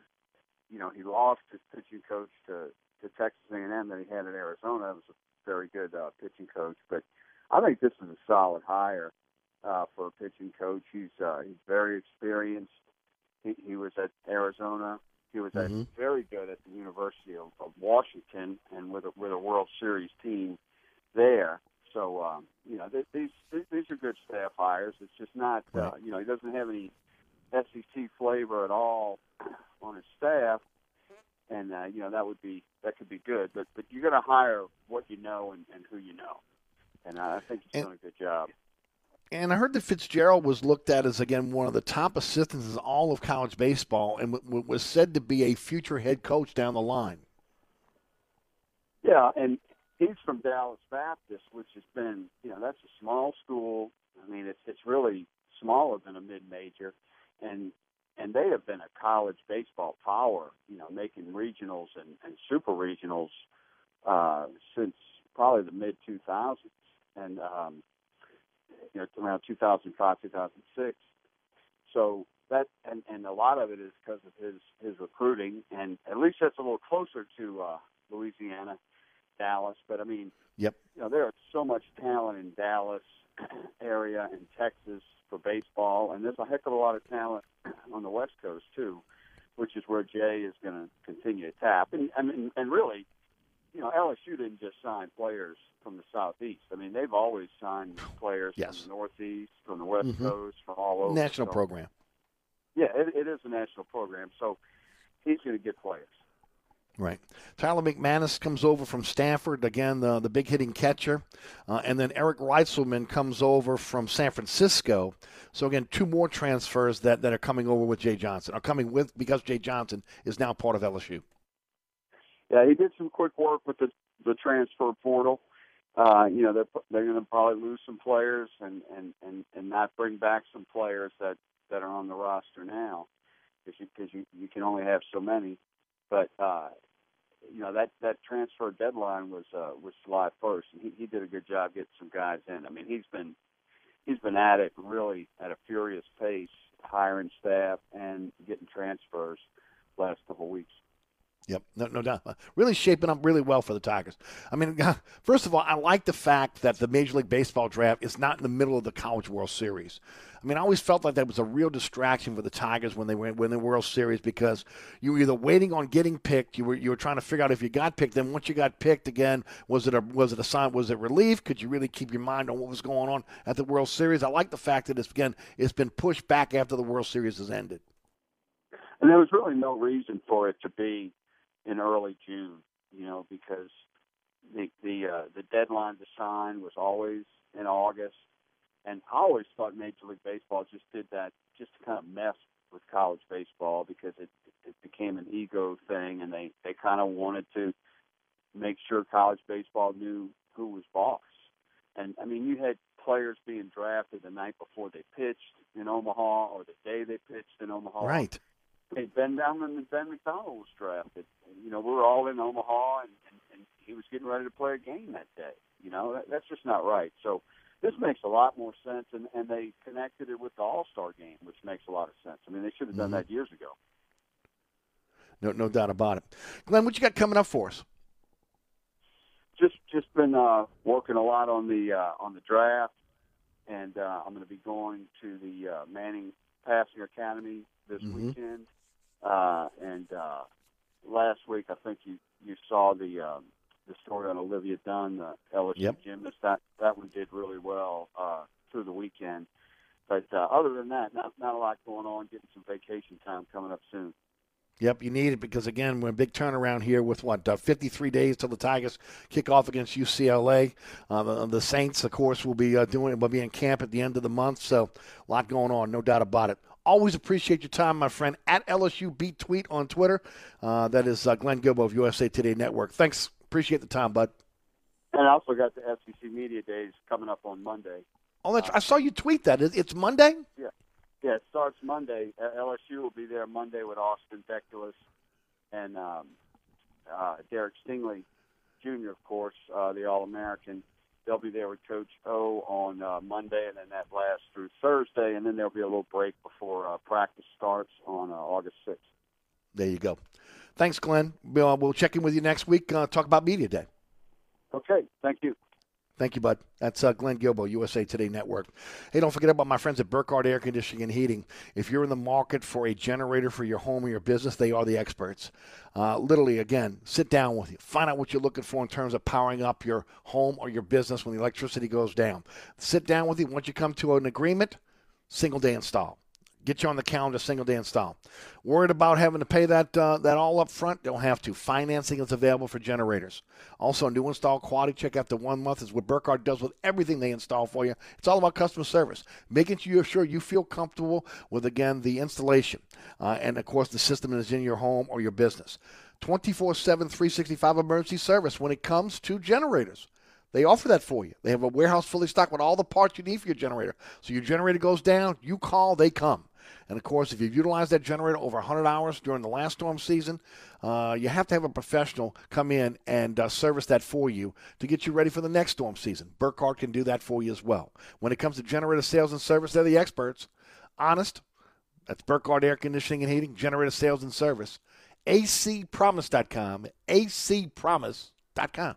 you know, he lost his pitching coach to to Texas A&M that he had at Arizona. It was a very good uh, pitching coach, but I think this is a solid hire uh, for a pitching coach. He's uh, he's very experienced. He, he was at Arizona. He was at, Mhm. very good at the University of, of Washington and with a, with a World Series team there. So um, you know th- these these these are good staff hires. It's just not uh, you know he doesn't have any SEC flavor at all on his staff, and uh, you know that would be that could be good. But but you're going to hire what you know and, and who you know, and I think he's done a good job. And I heard that Fitzgerald was looked at as again one of the top assistants in all of college baseball, and w- w- was said to be a future head coach down the line. Yeah, and he's from Dallas Baptist, which has been, you know, that's a small school. I mean, it's it's really smaller than a mid-major, and and they have been a college baseball power, you know, making regionals and, and super regionals uh, since probably the mid 2000s, and um, you know, around 2005, 2006. So that and and a lot of it is because of his his recruiting, and at least that's a little closer to uh, Louisiana, Dallas. But I mean, Yep. you know, there is so much talent in Dallas area and Texas for baseball, and there's a heck of a lot of talent on the West Coast too, which is where Jay is going to continue to tap. And I mean, and really, you know, LSU didn't just sign players from the Southeast. I mean, they've always signed players Yes. from the Northeast, from the West Mhm. Coast, from all over. National So, program. Yeah, it, it is a national program, so he's going to get players. Right. Tyler McManus comes over from Stanford, again, the, the big hitting catcher. Uh, and then Eric Reyzelman comes over from San Francisco. So, again, two more transfers that, that are coming over with Jay Johnson, are coming with because Jay Johnson is now part of LSU. Yeah, he did some quick work with the the transfer portal. Uh, you know, they're they're going to probably lose some players and and and and not bring back some players that that are on the roster now, because you because you you can only have so many. But uh, you know that that transfer deadline was uh, was July first, and he he did a good job getting some guys in. I mean, he's been he's been at it really at a furious pace, hiring staff and getting transfers last couple of weeks. Yep, no, no doubt. Really shaping up really well for the Tigers. I mean, first of all, I like the fact that the Major League Baseball draft is not in the middle of the College World Series. I mean, I always felt like that was a real distraction for the Tigers when they were in the World Series because you were either waiting on getting picked, you were you were trying to figure out if you got picked. Then once you got picked again, was it a was it a sign? Was it relief? Could you really keep your mind on what was going on at the World Series? I like the fact that it's again it's been pushed back after the World Series has ended. And there was really no reason for it to be in early June, you know, because the the uh, the deadline to sign was always in August, and I always thought Major League Baseball just did that just to kind of mess with college baseball because it it became an ego thing, and they they kind of wanted to make sure college baseball knew who was boss. And I mean, you had players being drafted the night before they pitched in Omaha, or the day they pitched in Omaha. Right. Hey, Ben Downman and Ben McDonald was drafted. You know, we were all in Omaha, and, and, and he was getting ready to play a game that day. You know, that, that's just not right. So this makes a lot more sense, and, and they connected it with the All Star game, which makes a lot of sense. I mean, they should have done Mhm. that years ago. No, no doubt about it. Glenn, what you got coming up for us? Just just been uh, working a lot on the uh, on the draft, and uh, I'm going to be going to the uh, Manning Passing Academy this Mhm. weekend. Uh, and uh, last week, I think you you saw the um, the story on Olivia Dunne, the LSU Yep. gymnast. That that one did really well uh, through the weekend. But uh, other than that, not not a lot going on. Getting some vacation time coming up soon. Yep, you need it because again, we're a big turnaround here with what uh, 53 days till the Tigers kick off against UCLA. Uh, the, the, Saints, of course, will be uh, doing will be in camp at the end of the month. So a lot going on, no doubt about it. Always appreciate your time, my friend. At LSU Beat Tweet on Twitter. Uh, that is uh, Glenn Guilbeau of USA Today Network. Thanks. Appreciate the time, bud. And I also got the SEC Media Days coming up on Monday. Oh, that's, I saw you tweet that. It's Monday. Yeah. Yeah, it starts Monday. LSU will be there Monday with Austin Deculus and um, uh, Derek Stingley Jr., of course, uh, the All American. They'll be there with Coach O on uh, Monday, and then that lasts through Thursday, and then there'll be a little break before uh, practice starts on uh, August 6th. There you go. Thanks, Glenn. We'll, we'll check in with you next week. Uh, talk about Media Day. Okay. Thank you. Thank you, bud. That's uh, Glenn Guilbeau, USA Today Network. Hey, don't forget about my friends at Burkhardt Air Conditioning and Heating. If you're in the market for a generator for your home or your business, they are the experts. Uh, literally, again, sit down with you. Find out what you're looking for in terms of powering up your home or your business when the electricity goes down. Sit down with you. Once you come to an agreement, single day install. Get you on the calendar, single day install. Worried about having to pay that uh, that all up front? Don't have to. Financing is available for generators. Also, new install quality check after one month is what Burkhardt does with everything they install for you. It's all about customer service, making sure you feel comfortable with again the installation, uh, and of course the system is in your home or your business. 24 7, 365 emergency service when it comes to generators. They offer that for you. They have a warehouse fully stocked with all the parts you need for your generator. So your generator goes down, you call, they come. And of course, if you've utilized that generator over 100 hours during the last storm season, uh, you have to have a professional come in and uh, service that for you to get you ready for the next storm season. Burkhardt can do that for you as well. When it comes to generator sales and service, they're the experts. Honest. That's Burkhardt Air Conditioning and Heating, generator sales and service. acpromise.com. acpromise.com.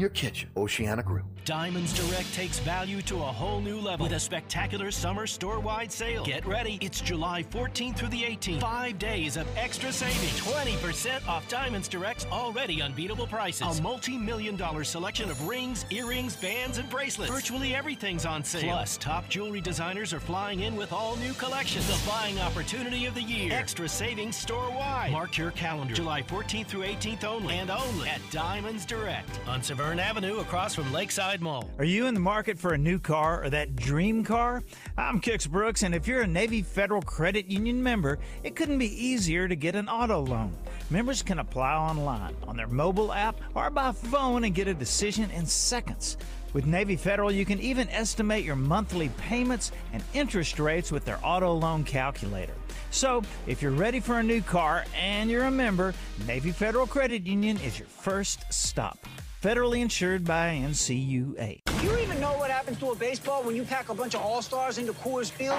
your kitchen. Oceana Grill. Diamonds Direct takes value to a whole new level with a spectacular summer store-wide sale. Get ready. It's July 14th through the 18th. Five days of extra savings. 20% off Diamonds Direct's already unbeatable prices. A multi-million dollar selection of rings, earrings, bands, and bracelets. Virtually everything's on sale. Plus, top jewelry designers are flying in with all new collections. The buying opportunity of the year. Extra savings store-wide. Mark your calendar. July 14th through 18th only. And only at Diamonds Direct on Severn Avenue across from Lakeside Mall. Are you in the market for a new car or that dream car? I'm Kix Brooks, and if you're a Navy Federal Credit Union member, it couldn't be easier to get an auto loan. Members can apply online, on their mobile app, or by phone and get a decision in seconds. With Navy Federal, you can even estimate your monthly payments and interest rates with their auto loan calculator. So, if you're ready for a new car and you're a member, Navy Federal Credit Union is your first stop. Federally insured by NCUA. You even know what happens to a baseball when you pack a bunch of all stars into Coors Field?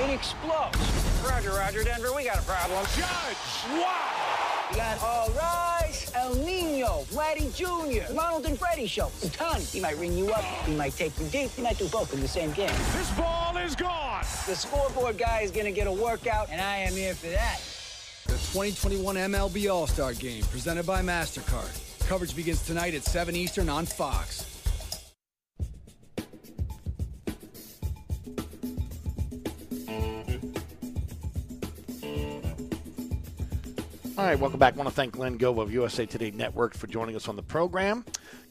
It explodes. Roger, Roger, Denver, we got a problem. Judge! Wow! We got All Rise, El Nino, Vladdy Jr., Ronald and Freddie show. And Tony, he might ring you up, he might take you deep, he might do both in the same game. This ball is gone. The scoreboard guy is gonna get a workout, and I am here for that. The 2021 MLB All-Star Game, presented by MasterCard. Coverage begins tonight at 7 Eastern on Fox. All right, welcome back. I want to thank Glenn Guilbeau of USA Today Network for joining us on the program.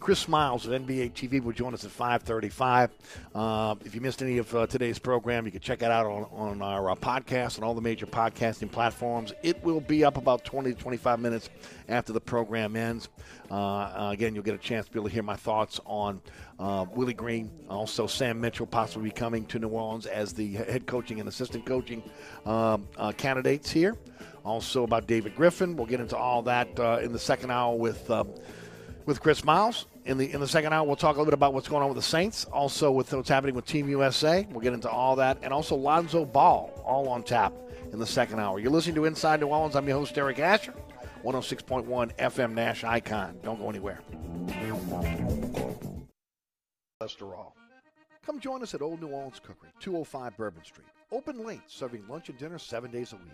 Chris Miles of NBA TV will join us at 5:35. Uh, if you missed any of uh, today's program, you can check it out on, on our uh, podcast and all the major podcasting platforms. It will be up about 20 to 25 minutes after the program ends. Uh, again, you'll get a chance to be able to hear my thoughts on uh, Willie Green, also Sam Mitchell possibly coming to New Orleans as the head coaching and assistant coaching um, uh, candidates here. Also about David Griffin. We'll get into all that in the second hour with with Chris Miles. In the in the second hour, we'll talk a little bit about what's going on with the Saints, also with what's happening with Team USA. We'll get into all that, and also Lonzo Ball, all on tap in the second hour. You're listening to Inside New Orleans. I'm your host, Eric Asher, 106.1 FM Nash Icon. Don't go anywhere. Cholesterol. Come join us at Old New Orleans Cookery, 205 Bourbon Street. Open late, serving lunch and dinner seven days a week.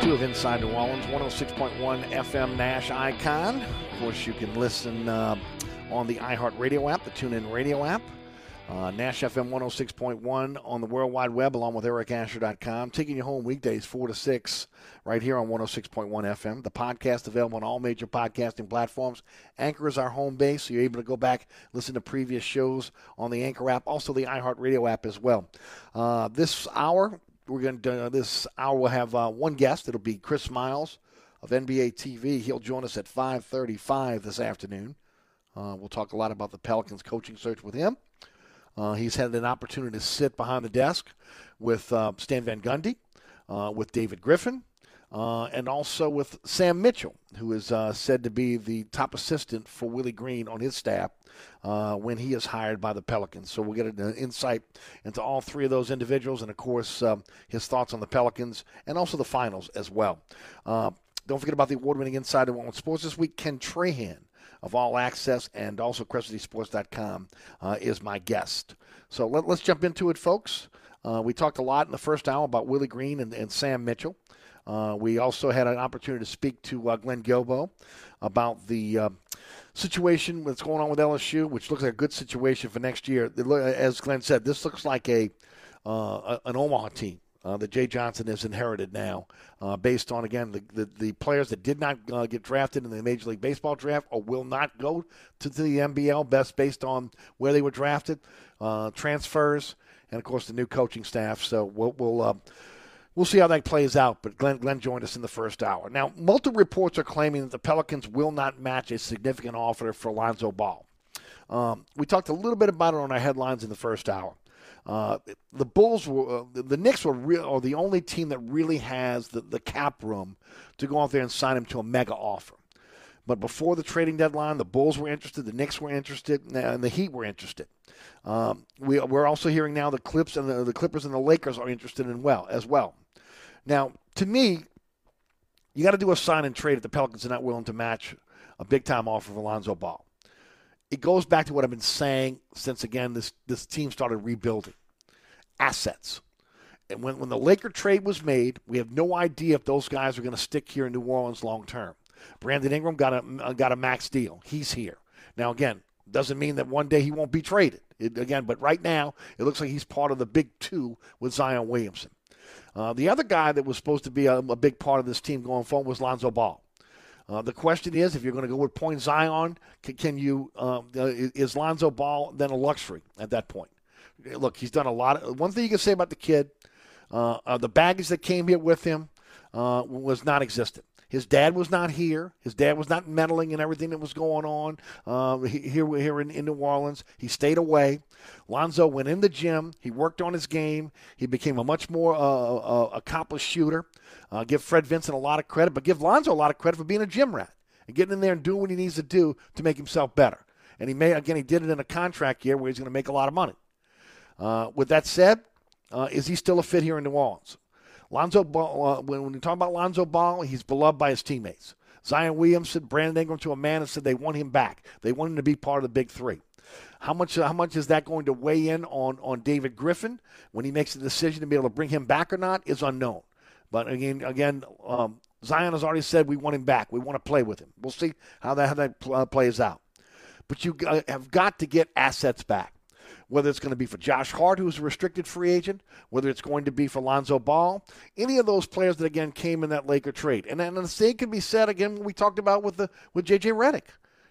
Two of Inside New Orleans, 106.1 FM Nash Icon. Of course, you can listen uh, on the iHeartRadio app, the TuneIn Radio app, uh, Nash FM 106.1 on the World Wide Web, along with ericasher.com. Taking you home weekdays 4 to 6 right here on 106.1 FM. The podcast available on all major podcasting platforms. Anchor is our home base, so you're able to go back, listen to previous shows on the Anchor app, also the iHeartRadio app as well. Uh, this hour, we're going to uh, this hour we'll have uh, one guest. It'll be Chris Miles of NBA TV. He'll join us at 5:35 this afternoon. Uh, we'll talk a lot about the Pelicans coaching search with him. Uh, he's had an opportunity to sit behind the desk with uh, Stan Van Gundy, uh, with David Griffin, uh, and also with Sam Mitchell, who is uh, said to be the top assistant for Willie Green on his staff uh, when he is hired by the Pelicans. So we'll get an insight into all three of those individuals, and of course um, his thoughts on the Pelicans and also the finals as well. Uh, don't forget about the award-winning Inside One Sports this week. Ken Trahan of All Access and also CrescentCitySports.com uh, is my guest. So let, us jump into it, folks. Uh, we talked a lot in the first hour about Willie Green and, and Sam Mitchell. Uh, we also had an opportunity to speak to uh, Glenn Guilbeau about the uh, situation that's going on with LSU, which looks like a good situation for next year. As Glenn said, this looks like a uh, an Omaha team uh, that Jay Johnson has inherited now, based on again the, the, the players that did not get drafted in the Major League Baseball draft or will not go to, to the MBL, best based on where they were drafted, transfers, and of course the new coaching staff. So we'll we'll, we'll see how that plays out. But Glenn Glenn joined us in the first hour. Now, multiple reports are claiming that the Pelicans will not match a significant offer for Lonzo Ball. Um, we talked a little bit about it on our headlines in the first hour. Uh, the Bulls were uh, the Knicks were real, are the only team that really has the, the cap room to go out there and sign him to a mega offer. But before the trading deadline, the Bulls were interested, the Knicks were interested, and the Heat were interested. Um, we, are also hearing now the Clips and the, the Clippers and the Lakers are interested in well as well. Now, to me, you got to do a sign and trade if the Pelicans are not willing to match a big time offer of Alonzo Ball it goes back to what I've been saying since again this this team started rebuilding assets. And when, when the Laker trade was made, we have no idea if those guys are going to stick here in New Orleans long term. Brandon Ingram got a uh, got a max deal. He's here now. Again, doesn't mean that one day he won't be traded. It, again, but right now it looks like he's part of the big two with Zion Williamson. Uh, the other guy that was supposed to be a, a, big part of this team going forward was Lonzo Ball. Uh, the question is, if you're going to go with Point Zion, can, can you um, uh, is Lonzo Ball then a luxury at that point? Look, he's done a lot. Of, one thing you can say about the kid, uh, uh the baggage that came here with him uh, was non-existent. His dad was not here. His dad was not meddling in everything that was going on uh, here here in, in New Orleans. He stayed away. Lonzo went in the gym. He worked on his game. He became a much more uh, uh, accomplished shooter. Uh, give Fred Vinson a lot of credit, but give Lonzo a lot of credit for being a gym rat and getting in there and doing what he needs to do to make himself better. And he may again he did it in a contract year where he's going to make a lot of money. Uh, with that said, uh, is he still a fit here in New Orleans? Lonzo Ball, uh, when, you talk about Lonzo Ball, he's beloved by his teammates. Zion Williamson, Brandon Ingram to a man and said they want him back. They want him to be part of the big three. How much how much is that going to weigh in on, on David Griffin when he makes the decision to be able to bring him back or not is unknown. But again, again, um, Zion has already said we want him back. We want to play with him. We'll see how that how that uh, plays out. But you uh, have got to get assets back whether it's going to be for Josh Hart, who's a restricted free agent, whether it's going to be for Lonzo Ball, any of those players that again came in that Laker trade. And then the same can be said again we talked about with the with JJ Redick.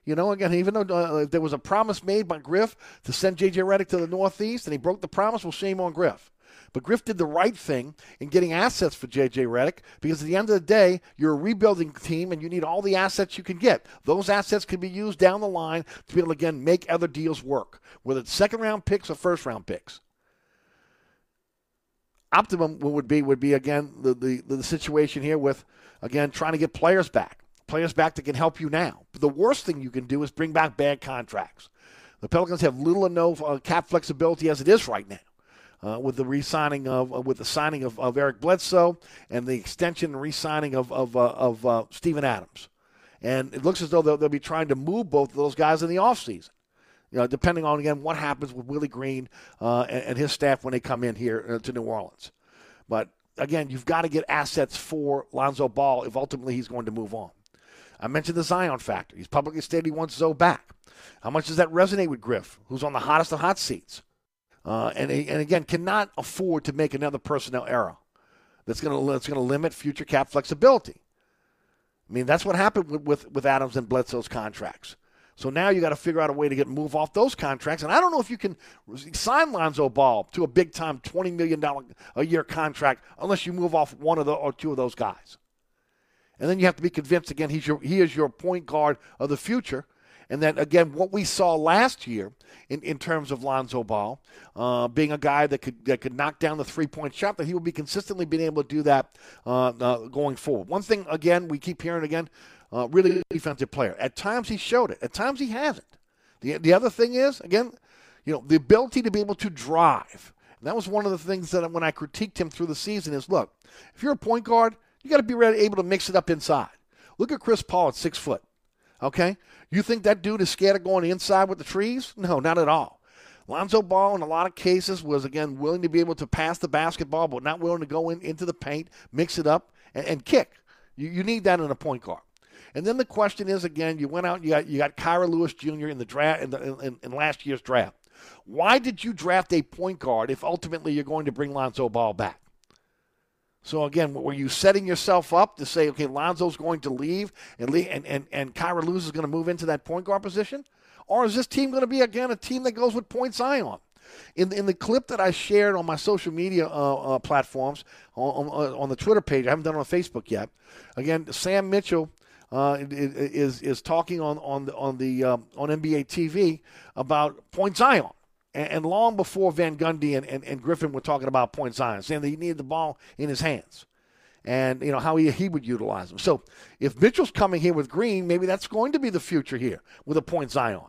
You know, again, even though uh, there was a promise made by Griff to send J.J. Redick to the Northeast and he broke the promise, well, shame on Griff. But Griff did the right thing in getting assets for J.J. Redick because at the end of the day, you're a rebuilding team and you need all the assets you can get. Those assets can be used down the line to be able to, again, make other deals work, whether it's second round picks or first round picks. Optimum would be would be again the, the, the situation here with again trying to get players back players back that can help you now. But the worst thing you can do is bring back bad contracts. The Pelicans have little or no uh, cap flexibility as it is right now. Uh, with the re-signing of uh, with the signing of, of, Eric Bledsoe and the extension and re-signing of of, uh, of uh, Steven Adams, and it looks as though they'll, they'll, be trying to move both of those guys in the offseason. You know, depending on again what happens with Willie Green uh, and, and, his staff when they come in here to New Orleans. But again, you've got to get assets for Lonzo Ball if ultimately he's going to move on. I mentioned the Zion factor. He's publicly stated he wants Zo back. How much does that resonate with Griff, who's on the hottest of hot seats? Uh, and, and again, cannot afford to make another personnel error that's going to that's going to limit future cap flexibility. I mean, that's what happened with, with, with Adams and Bledsoe's contracts. So now you got to figure out a way to get move off those contracts. And I don't know if you can sign Lonzo Ball to a big time $20 million a year contract unless you move off one of the or two of those guys. And then you have to be convinced again he's your, he is your point guard of the future. And then again, what we saw last year in, in terms of Lonzo Ball, uh, being a guy that could that could knock down the three point shot, that he will be consistently being able to do that uh, uh, going forward. One thing again, we keep hearing again, uh, really defensive player. At times he showed it. At times he hasn't. The the other thing is again, you know, the ability to be able to drive. And that was one of the things that when I critiqued him through the season is look, if you're a point guard you got to be ready, able to mix it up inside. Look at Chris Paul at six foot. Okay, you think that dude is scared of going inside with the trees? No, not at all. Lonzo Ball, in a lot of cases, was again willing to be able to pass the basketball, but not willing to go in into the paint, mix it up, and, and kick. You, you need that in a point guard. And then the question is again, you went out, you got you got Kira Lewis Jr. in the draft in, the, in, in last year's draft. Why did you draft a point guard if ultimately you're going to bring Lonzo Ball back? So again, were you setting yourself up to say, okay, Lonzo's going to leave and and and, and Kira Lewis is going to move into that point guard position, or is this team going to be again a team that goes with point Zion? In, in the clip that I shared on my social media uh, uh, platforms on, on, on, the Twitter page, I haven't done it on Facebook yet. Again, Sam Mitchell uh, is is talking on on the, on the um, on NBA TV about point Zion. And, and long before Van Gundy and, and, and, Griffin were talking about point Zion, saying that he needed the ball in his hands and you know how he, he would utilize them. So if Mitchell's coming here with Green, maybe that's going to be the future here with a point Zion.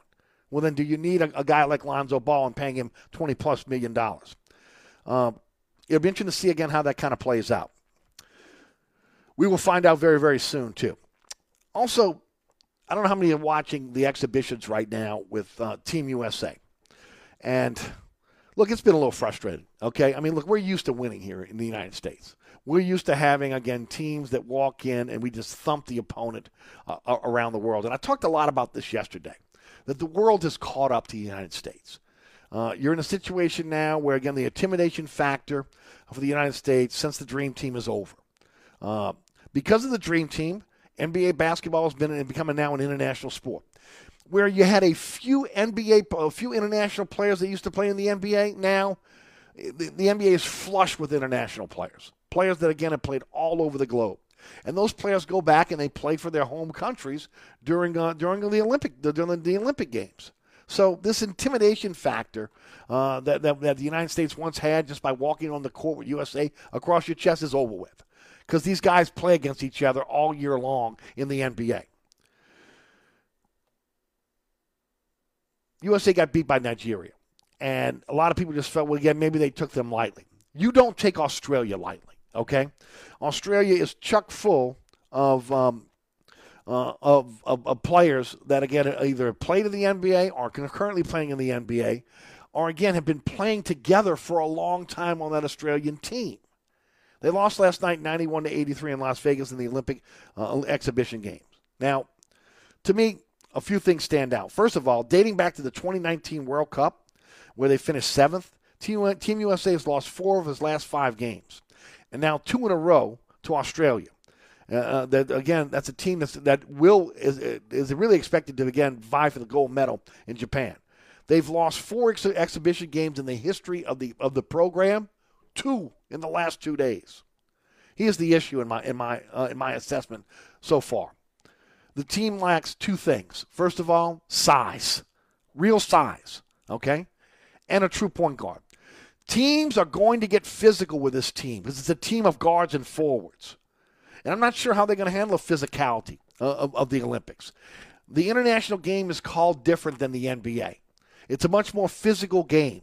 Well, then do you need a, a guy like Lonzo Ball and paying him 20 plus million dollars? Um, it'll be interesting to see again how that kind of plays out. We will find out very, very soon, too. Also, I don't know how many are watching the exhibitions right now with uh, Team USA. And look, it's been a little frustrating, okay? I mean, look, we're used to winning here in the United States. We're used to having, again, teams that walk in and we just thump the opponent uh, around the world. And I talked a lot about this yesterday that the world has caught up to the United States. Uh, you're in a situation now where, again, the intimidation factor for the United States since the Dream Team is over. Uh, because of the Dream Team, NBA basketball has been and becoming now an international sport where you had a few NBA, a few international players that used to play in the NBA. Now, the, the NBA is flush with international players, players that again have played all over the globe, and those players go back and they play for their home countries during uh, during the Olympic during the Olympic games. So this intimidation factor uh, that, that, that the United States once had just by walking on the court with USA across your chest is over with, because these guys play against each other all year long in the NBA. USA got beat by Nigeria. And a lot of people just felt, well, again, maybe they took them lightly. You don't take Australia lightly, okay? Australia is chuck full of, um, uh, of, of, of, players that, again, either played in the NBA or are currently playing in the NBA or, again, have been playing together for a long time on that Australian team. They lost last night 91 to 83 in Las Vegas in the Olympic uh, exhibition games. Now, to me, a few things stand out. First of all, dating back to the 2019 World Cup, where they finished seventh, Team USA has lost four of his last five games, and now two in a row to Australia. Uh, uh that again, that's a team that's, that will is, is really expected to again vie for the gold medal in Japan. They've lost four ex- exhibition games in the history of the of the program, two in the last two days. Here's the issue in my in my uh, in my assessment so far the team lacks two things. First of all, size, real size, okay, and a true point guard. Teams are going to get physical with this team because it's a team of guards and forwards. And I'm not sure how they're going to handle the physicality of, of the Olympics. The international game is called different than the NBA. It's a much more physical game.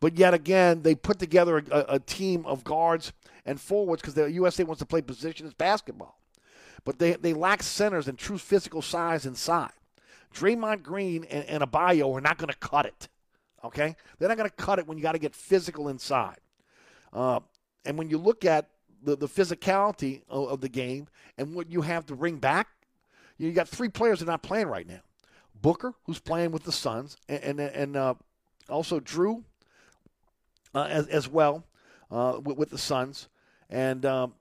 But yet again, they put together a, a team of guards and forwards because the USA wants to play positionless basketball. But they, they lack centers and true physical size inside. Draymond Green and, and Adebayo are not going to cut it. Okay? They're not going to cut it when you got to get physical inside. Uh, and when you look at the, the physicality of, of, the game and what you have to bring back, you, got three players that are not playing right now. Booker, who's playing with the Suns, and and, and uh, also Jrue uh, as, as well uh, with, with, the Suns. And um,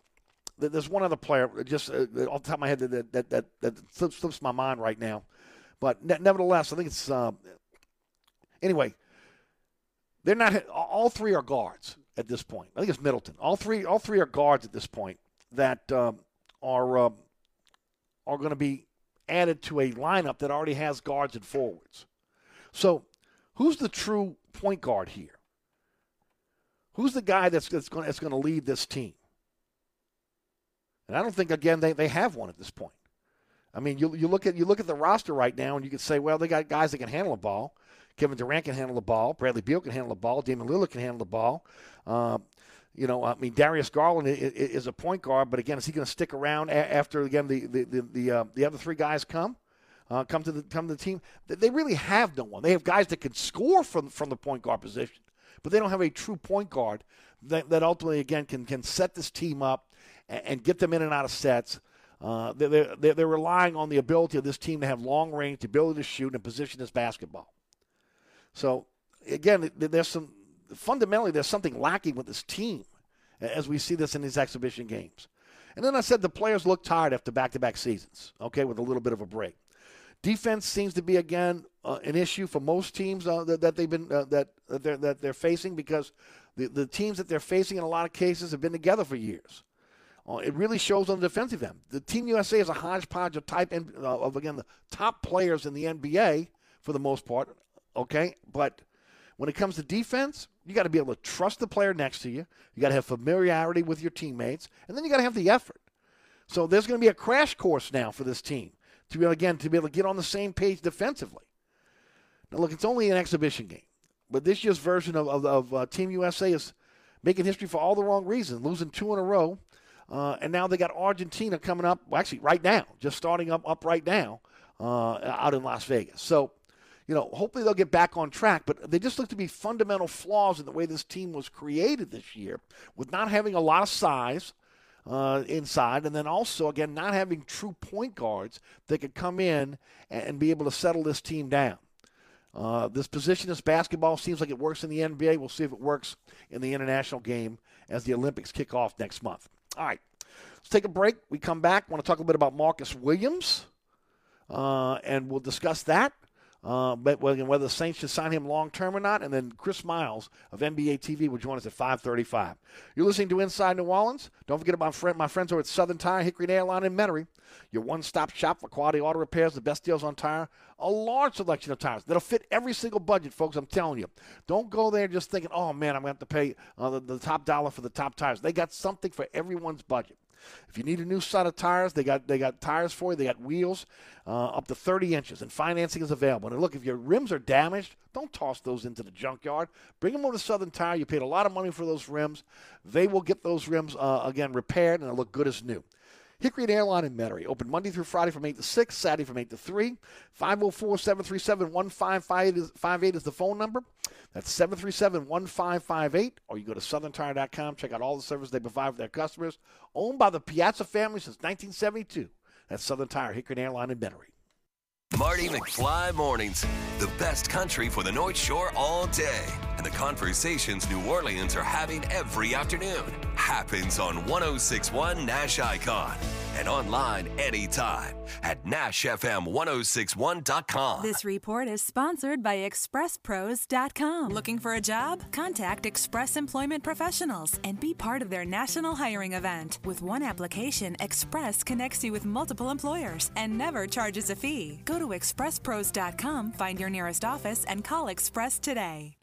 there's one other player, just uh, off the top of my head, that that that, that slips, slips my mind right now. But ne- nevertheless, I think it's uh, anyway. They're not. All three are guards at this point. I think it's Middleton. All three. All three are guards at this point that um, are um, are going to be added to a lineup that already has guards and forwards. So, who's the true point guard here? Who's the guy that's, that's going to lead this team? And I don't think again they, they have one at this point. I mean, you, you look at you look at the roster right now, and you can say, well, they got guys that can handle the ball. Kevin Durant can handle the ball. Bradley Beal can handle the ball. Damian Lillard can handle the ball. Uh, you know, I mean, Darius Garland is a point guard, but again, is he going to stick around after again the the the the, uh, the other three guys come? Uh, come to the come to the team. They really have no one. They have guys that can score from from the point guard position, but they don't have a true point guard that, that ultimately again can can set this team up and, and get them in and out of sets. Uh, they're, they're, they're relying on the ability of this team to have long range, the ability to shoot, and position this basketball. So again, there's some fundamentally there's something lacking with this team as we see this in these exhibition games. And then I said the players look tired after back-to-back seasons. Okay, with a little bit of a break. Defense seems to be again uh, an issue for most teams uh, that, that, they've been uh, that that they're, that they're facing because the, the teams that they're facing in a lot of cases have been together for years. Uh, it really shows on the defensive end. The Team USA is a hodgepodge of type uh, of again the top players in the NBA for the most part. Okay, but when it comes to defense, you got to be able to trust the player next to you. You got to have familiarity with your teammates, and then you got to have the effort. So there's going to be a crash course now for this team to be able, again to be able to get on the same page defensively. Now, look, it's only an exhibition game, but this year's version of, of, of uh, Team USA is making history for all the wrong reasons, losing two in a row, uh, and now they got Argentina coming up. Well, actually, right now, just starting up up right now uh, out in Las Vegas. So you know, hopefully they'll get back on track. But they just look to be fundamental flaws in the way this team was created this year, with not having a lot of size uh, inside, and then also again not having true point guards that could come in and, be able to settle this team down. Uh, this positionless basketball seems like it works in the NBA. We'll see if it works in the international game as the Olympics kick off next month. All right, let's take a break. We come back. I want to talk a little bit about Marcus Williams, uh, and we'll discuss that. Uh, but whether the Saints should sign him long term or not, and then Chris Miles of NBA TV will join us at 5:35. You're listening to Inside New Orleans. Don't forget about friend, my friends over at Southern Tire, Hickory and Airline in Metairie. Your one-stop shop for quality auto repairs, the best deals on tire, a large selection of tires that'll fit every single budget, folks. I'm telling you. Don't go there just thinking, "Oh man, I'm going to have to pay uh, the, the top dollar for the top tires." They got something for everyone's budget. If you need a new set of tires, they got they got tires for you. They got wheels uh, up to 30 inches, and financing is available. And look, if your rims are damaged, don't toss those into the junkyard. Bring them over to Southern Tire. You paid a lot of money for those rims. They will get those rims uh, again repaired, and they'll look good as new. Hickory and Airline in Metairie. Open Monday through Friday from 8 to 6, Saturday from 8 to 3. 504 737 1558 is the phone number. That's 737 1558. Or you go to southerntire.com, check out all the services they provide for their customers. Owned by the Piazza family since 1972. That's Southern Tire, Hickory and Airline in Metairie. Marty McFly Mornings, the best country for the North Shore all day. And the conversations New Orleans are having every afternoon happens on 1061 Nash Icon and online anytime at NashFM1061.com. This report is sponsored by ExpressPros.com. Looking for a job? Contact Express Employment Professionals and be part of their national hiring event. With one application, Express connects you with multiple employers and never charges a fee. Go to ExpressPros.com, find your nearest office, and call Express today.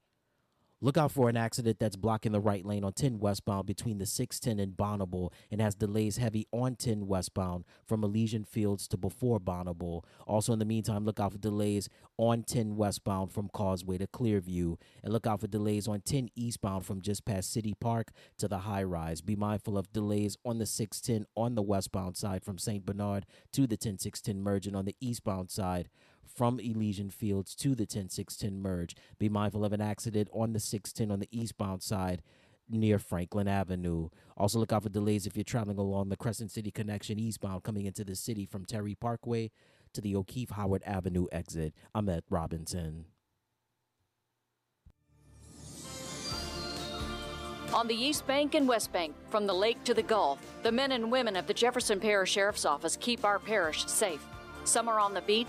Look out for an accident that's blocking the right lane on 10 westbound between the 610 and Bonnabel and has delays heavy on 10 westbound from Elysian Fields to before Bonnabel. Also, in the meantime, look out for delays on 10 westbound from Causeway to Clearview. And look out for delays on 10 eastbound from just past City Park to the high rise. Be mindful of delays on the 610 on the westbound side from St. Bernard to the 10610 merge and on the eastbound side from Elysian Fields to the 10610 merge. Be mindful of an accident on the 610 on the eastbound side near Franklin Avenue. Also, look out for delays if you're traveling along the Crescent City Connection eastbound coming into the city from Terry Parkway to the O'Keefe Howard Avenue exit. I'm at Robinson. On the East Bank and West Bank, from the lake to the Gulf, the men and women of the Jefferson Parish Sheriff's Office keep our parish safe. Some are on the beat,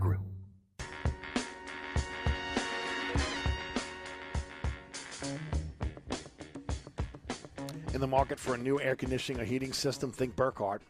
In the market for a new air conditioning or heating system, think Burkhardt.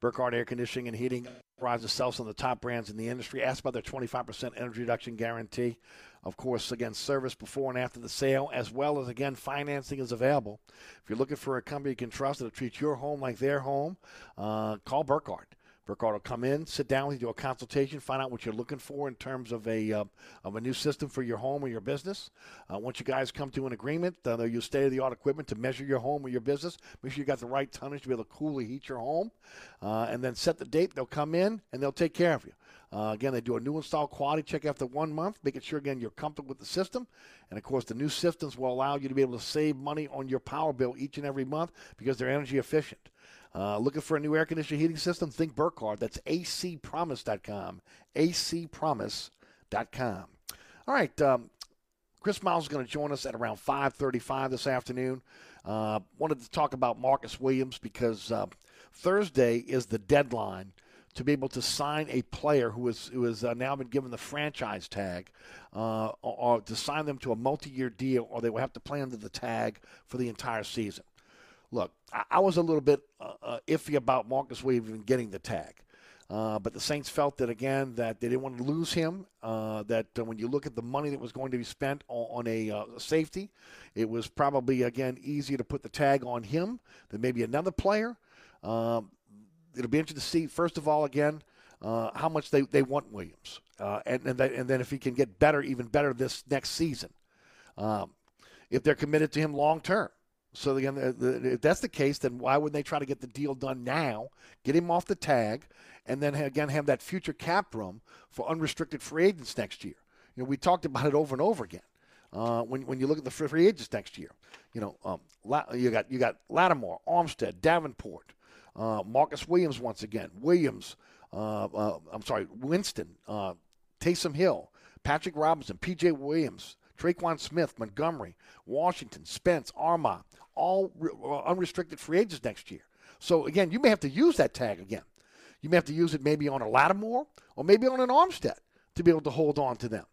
Burkhardt Air Conditioning and Heating prides itself on the top brands in the industry. Ask about their 25% energy reduction guarantee. Of course, again, service before and after the sale, as well as, again, financing is available. If you're looking for a company you can trust that'll treat your home like their home, uh, call Burkhardt. Burkhardt will come in, sit down with you, do a consultation, find out what you're looking for in terms of a uh, of a new system for your home or your business. Uh, once you guys come to an agreement, uh, they'll use state of the art equipment to measure your home or your business. Make sure you got the right tonnage to be able to cool or heat your home, uh, and then set the date. They'll come in and they'll take care of you. Uh, again, they do a new install quality check after one month, making sure again you're comfortable with the system. And of course, the new systems will allow you to be able to save money on your power bill each and every month because they're energy efficient. Uh, looking for a new air conditioning heating system? Think Burkhardt. That's acpromise.com. acpromise.com. All right. Um, Chris Miles is going to join us at around 5:35 this afternoon. Uh, wanted to talk about Marcus Williams because uh, Thursday is the deadline to be able to sign a player who is who has uh, now been given the franchise tag, uh, or, or, to sign them to a multi-year deal, or they will have to play under the tag for the entire season look, I, I was a little bit uh, uh, iffy about Marcus Williams even getting the tag. Uh, but the Saints felt that again that they didn't want to lose him. Uh, that uh, when you look at the money that was going to be spent on, on a uh, safety, it was probably again easier to put the tag on him than maybe another player. Um, it'll be interesting to see. First of all, again, uh, how much they, they want Williams, and and, they, and then if he can get better, even better this next season, um, if they're committed to him long term. So again, the, if that's the case, then why wouldn't they try to get the deal done now, get him off the tag, and then again have that future cap room for unrestricted free agents next year? You know, we talked about it over and over again. Uh, when when you look at the free agents next year, you know, um, you got you got Lattimore, Armstead, Davenport, uh, Marcus Williams once again, Williams. Uh, uh I'm sorry, Winston, uh, Taysom Hill, Patrick Robinson, P.J. Williams, Tre'Quan Smith, Montgomery, Washington, Spence, Armah, all uh, unrestricted free agents next year. So again, you may have to use that tag again. You may have to use it maybe on a Lattimore or maybe on an Armstead to be able to hold on to them.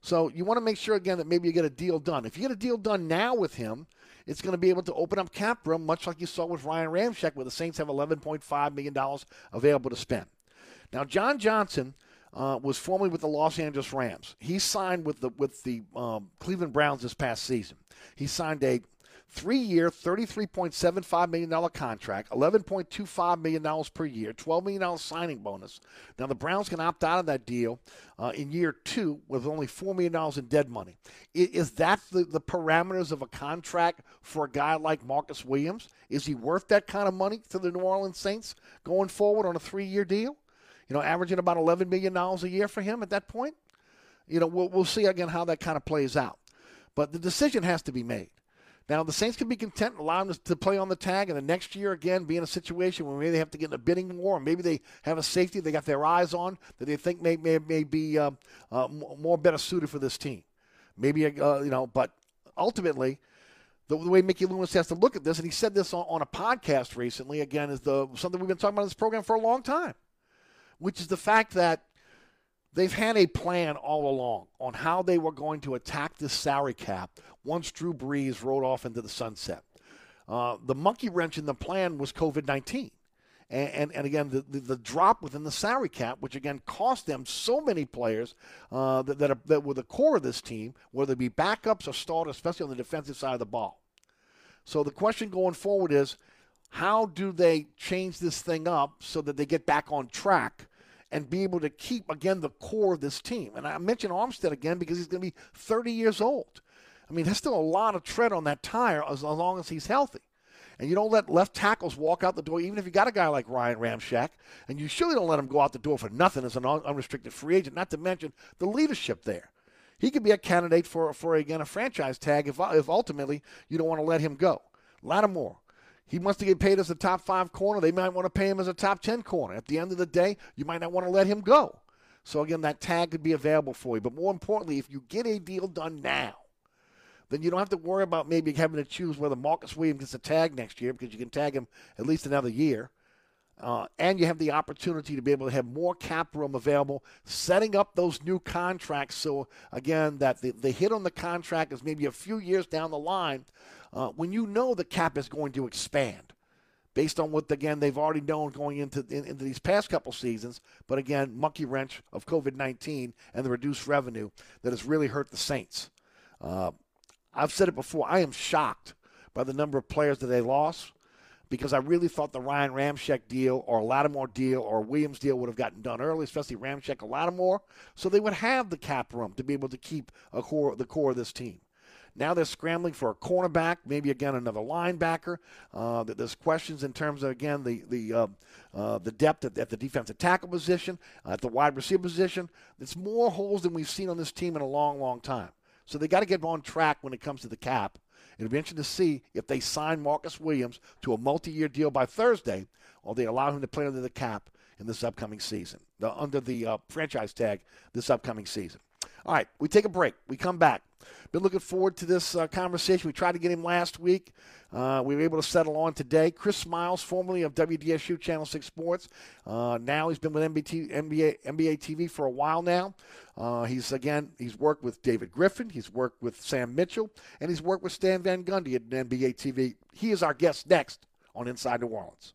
So you want to make sure again that maybe you get a deal done. If you get a deal done now with him, it's going to be able to open up cap room, much like you saw with Ryan Ramczyk, where the Saints have $11.5 million available to spend. Now, John Johnson uh, was formerly with the Los Angeles Rams. He signed with the with the um, Cleveland Browns this past season. He signed a three year, $33.75 million contract, $11.25 million per year, $12 million signing bonus. Now, the Browns can opt out of that deal uh, in year two with only $4 million in dead money. Is that the, the parameters of a contract for a guy like Marcus Williams? Is he worth that kind of money to the New Orleans Saints going forward on a three year deal? You know, averaging about $11 million a year for him at that point? You know, we'll, we'll see again how that kind of plays out. But the decision has to be made. Now, the Saints can be content and allow them to play on the tag, and the next year, again, be in a situation where maybe they have to get in a bidding war, maybe they have a safety they got their eyes on that they think may, may, may be uh, uh, more better suited for this team. Maybe, uh, you know, but ultimately, the, the, way Mickey Loomis has to look at this, and he said this on, on a podcast recently, again, is the something we've been talking about in this program for a long time, which is the fact that They've had a plan all along on how they were going to attack this salary cap once Drew Brees rode off into the sunset. Uh, the monkey wrench in the plan was COVID 19. And, and, and, again, the, the, the, drop within the salary cap, which again cost them so many players uh, that, that, are, that were the core of this team, whether it be backups or starters, especially on the defensive side of the ball. So the question going forward is how do they change this thing up so that they get back on track and be able to keep, again, the core of this team. And I mention Armstead again because he's going to be 30 years old. I mean, there's still a lot of tread on that tire as, long as he's healthy. And you don't let left tackles walk out the door, even if you got a guy like Ryan Ramczyk. And you surely don't let him go out the door for nothing as an unrestricted free agent, not to mention the leadership there. He could be a candidate for, for again, a franchise tag if, if ultimately you don't want to let him go. Lattimore, he wants to get paid as a top five corner. They might want to pay him as a top 10 corner. At the end of the day, you might not want to let him go. So, again, that tag could be available for you. But more importantly, if you get a deal done now, then you don't have to worry about maybe having to choose whether Marcus Williams gets a tag next year because you can tag him at least another year. Uh, and you have the opportunity to be able to have more cap room available, setting up those new contracts. So, again, that the, the hit on the contract is maybe a few years down the line uh, when you know the cap is going to expand based on what, again, they've already known going into, in, into these past couple seasons. But again, monkey wrench of COVID 19 and the reduced revenue that has really hurt the Saints. Uh, I've said it before, I am shocked by the number of players that they lost because I really thought the Ryan Ramczyk deal or Lattimore deal or Williams deal would have gotten done early, especially Ramczyk or Lattimore, so they would have the cap room to be able to keep a core, the core of this team. Now they're scrambling for a cornerback, maybe again another linebacker. Uh, there's questions in terms of again the the uh, uh, the depth at, at, the defensive tackle position, uh, at the wide receiver position. There's more holes than we've seen on this team in a long, long time. So they got to get on track when it comes to the cap. It'll be interesting to see if they sign Marcus Williams to a multi-year deal by Thursday, or they allow him to play under the cap in this upcoming season, the, under the uh, franchise tag this upcoming season. All right, we take a break. We come back. Been looking forward to this uh, conversation. We tried to get him last week. Uh, we were able to settle on today. Chris Miles, formerly of WDSU Channel 6 Sports. Uh, now he's been with NBA, NBA TV for a while now. Uh, he's, again, he's worked with David Griffin. He's worked with Sam Mitchell. And he's worked with Stan Van Gundy at NBA TV. He is our guest next on Inside New Orleans.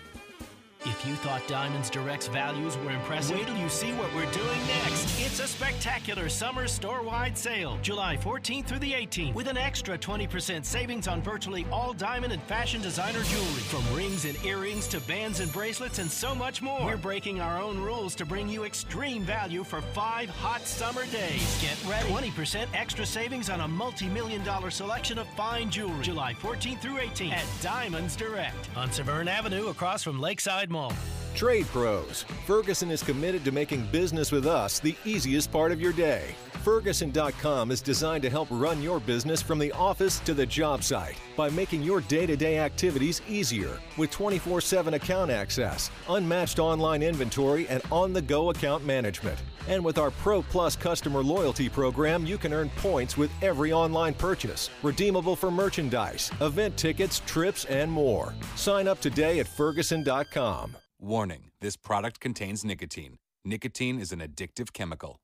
If you thought Diamonds Direct's values were impressive, wait till you see what we're doing next. It's a spectacular summer store-wide sale, July 14th through the 18th, with an extra 20% savings on virtually all diamond and fashion designer jewelry, from rings and earrings to bands and bracelets and so much more. We're breaking our own rules to bring you extreme value for five hot summer days. Get ready. 20% extra savings on a multi-million dollar selection of fine jewelry, July 14th through 18th at Diamonds Direct on Severn Avenue across from Lakeside Mall. Trade Pros. Ferguson is committed to making business with us the easiest part of your day. Ferguson.com is designed to help run your business from the office to the job site by making your day to day activities easier with 24 7 account access, unmatched online inventory, and on the go account management. And with our Pro Plus customer loyalty program, you can earn points with every online purchase, redeemable for merchandise, event tickets, trips, and more. Sign up today at Ferguson.com. Warning this product contains nicotine. Nicotine is an addictive chemical.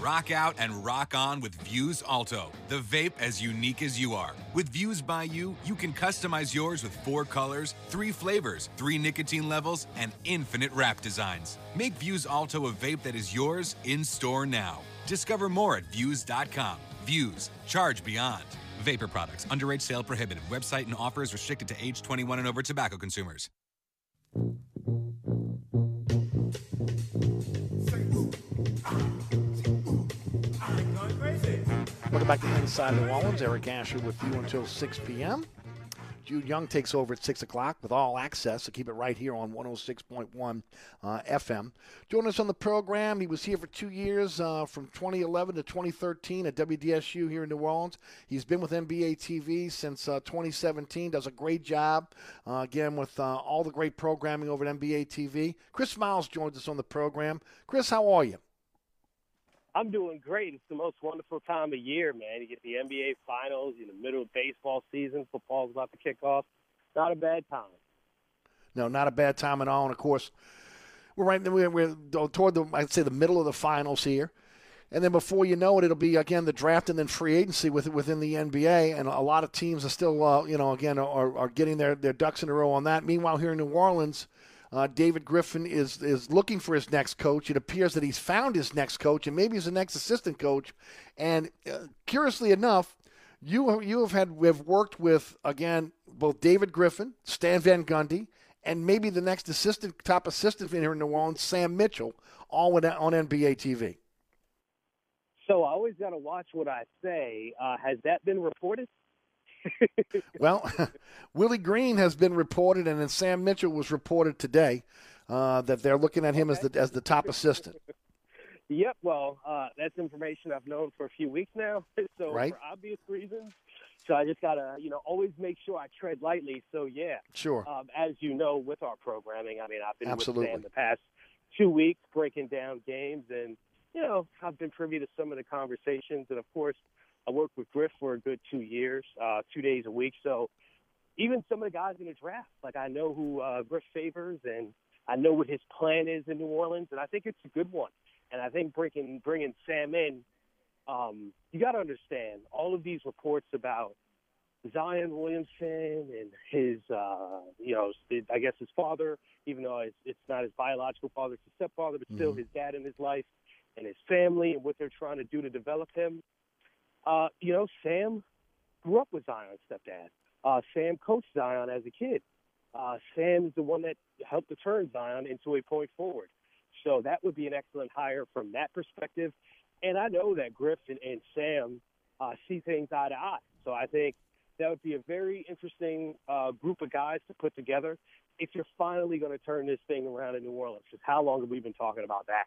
Rock out and rock on with Vuse Alto, the vape as unique as you are. With Vuse by You, you can customize yours with four colors, three flavors, three nicotine levels, and infinite wrap designs. Make Vuse Alto a vape that is yours in store now. Discover more at Vuse.com. Vuse, charge beyond. Vapor products, underage sale prohibited. Website and offers restricted to age 21 and over tobacco consumers. Welcome back to Inside New Orleans. Eric Asher with you until 6 p.m. Jude Young takes over at 6 o'clock with all access, so keep it right here on 106.1 uh, FM. Join us on the program. He was here for two years, uh, from 2011 to 2013 at WDSU here in New Orleans. He's been with NBA TV since uh, 2017, does a great job, uh, again, with uh, all the great programming over at NBA TV. Chris Miles joins us on the program. Chris, how are you? I'm doing great. It's the most wonderful time of year, man. You get the NBA Finals in the middle of baseball season. Football's about to kick off. Not a bad time. No, not a bad time at all. And of course, we're right. We're, we're toward the I'd say the middle of the finals here. and then before you know it, it'll be again the draft and then free agency with, within the NBA. And a lot of teams are still, uh, you know, again are, are getting their, their ducks in a row on that. Meanwhile, here in New Orleans, uh, David Griffin is is looking for his next coach. It appears that he's found his next coach, and maybe he's the next assistant coach. And uh, curiously enough, you you have had have worked with again both David Griffin, Stan Van Gundy, and maybe the next assistant top assistant here in New Orleans, Sam Mitchell, all on on NBA TV. So I always got to watch what I say. Uh, has that been reported? Well, Willie Green has been reported, and then Sam Mitchell was reported today uh, that they're looking at him okay. as the as the top assistant. Yep. Well, uh, that's information I've known for a few weeks now. so right. for obvious reasons. So I just gotta, you know, always make sure I tread lightly. So yeah. Sure. Um, as you know, with our programming, I mean, I've been Absolutely. with Sam the past two weeks breaking down games, and you know, I've been privy to some of the conversations, and of course, I worked with Griff for a good two years, uh, two days a week. So even some of the guys in the draft, like I know who uh, Griff favors, and I know what his plan is in New Orleans, and I think it's a good one. And I think bringing bringing Sam in, um, you got to understand all of these reports about Zion Williamson and his, uh, you know, I guess his father, even though it's, it's not his biological father, it's his stepfather, but still mm-hmm. his dad in his life and his family and what they're trying to do to develop him. Uh, you know, Sam grew up with Zion's stepdad. Uh, Sam coached Zion as a kid. Uh, Sam is the one that helped to turn Zion into a point forward. So that would be an excellent hire from that perspective. And I know that Griff and, Sam uh, see things eye to eye. So I think that would be a very interesting uh, group of guys to put together if you're finally going to turn this thing around in New Orleans. How long have we been talking about that?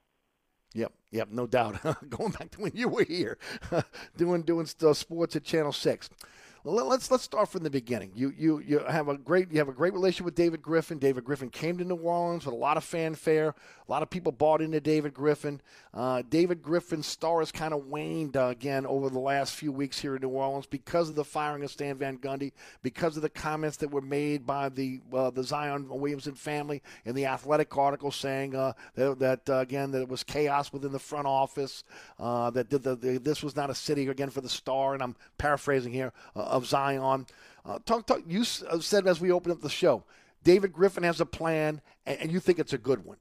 Yep, yep, no doubt. Going back to when you were here, doing doing uh, sports at Channel Six. Let's let's start from the beginning. You you you have a great you have a great relationship with David Griffin. David Griffin came to New Orleans with a lot of fanfare. A lot of people bought into David Griffin. Uh, David Griffin's star has kind of waned uh, again over the last few weeks here in New Orleans because of the firing of Stan Van Gundy, because of the comments that were made by the uh, the Zion Williamson family in the Athletic article saying uh, that, that uh, again that it was chaos within the front office, uh, that the, the, this was not a city again for the star, and I'm paraphrasing here of Zion. talk, talk. You said as we opened up the show, David Griffin has a plan, and, and you think it's a good one.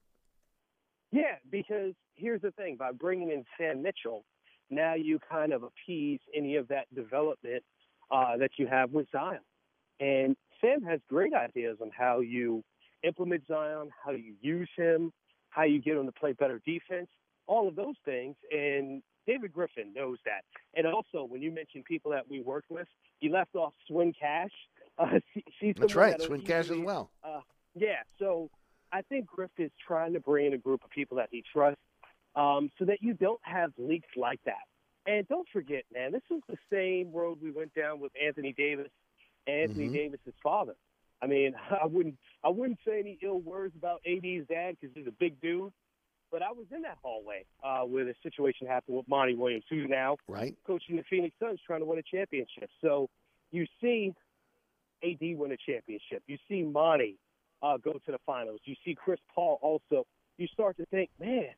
Yeah, because here's the thing: by bringing in Sam Mitchell, now you kind of appease any of that development uh, that you have with Zion. And Sam has great ideas on how you implement Zion, how you use him, how you get him to play better defense, all of those things. And David Griffin knows that. And also, when you mentioned people that we worked with, you left off Swin Cash. Uh, she, she's That's right, Swin Cash as well. Uh, yeah, so I think Griff is trying to bring in a group of people that he trusts um, so that you don't have leaks like that. And don't forget, man, this is the same road we went down with Anthony Davis, Anthony mm-hmm. Davis's father. I mean, I wouldn't I wouldn't say any ill words about AD's dad because he's a big dude, but I was in that hallway uh, where the situation happened with Monty Williams, who's now right. coaching the Phoenix Suns, trying to win a championship. So you see AD win a championship. You see Monty uh, go to the finals. You see Chris Paul also. You start to think, man,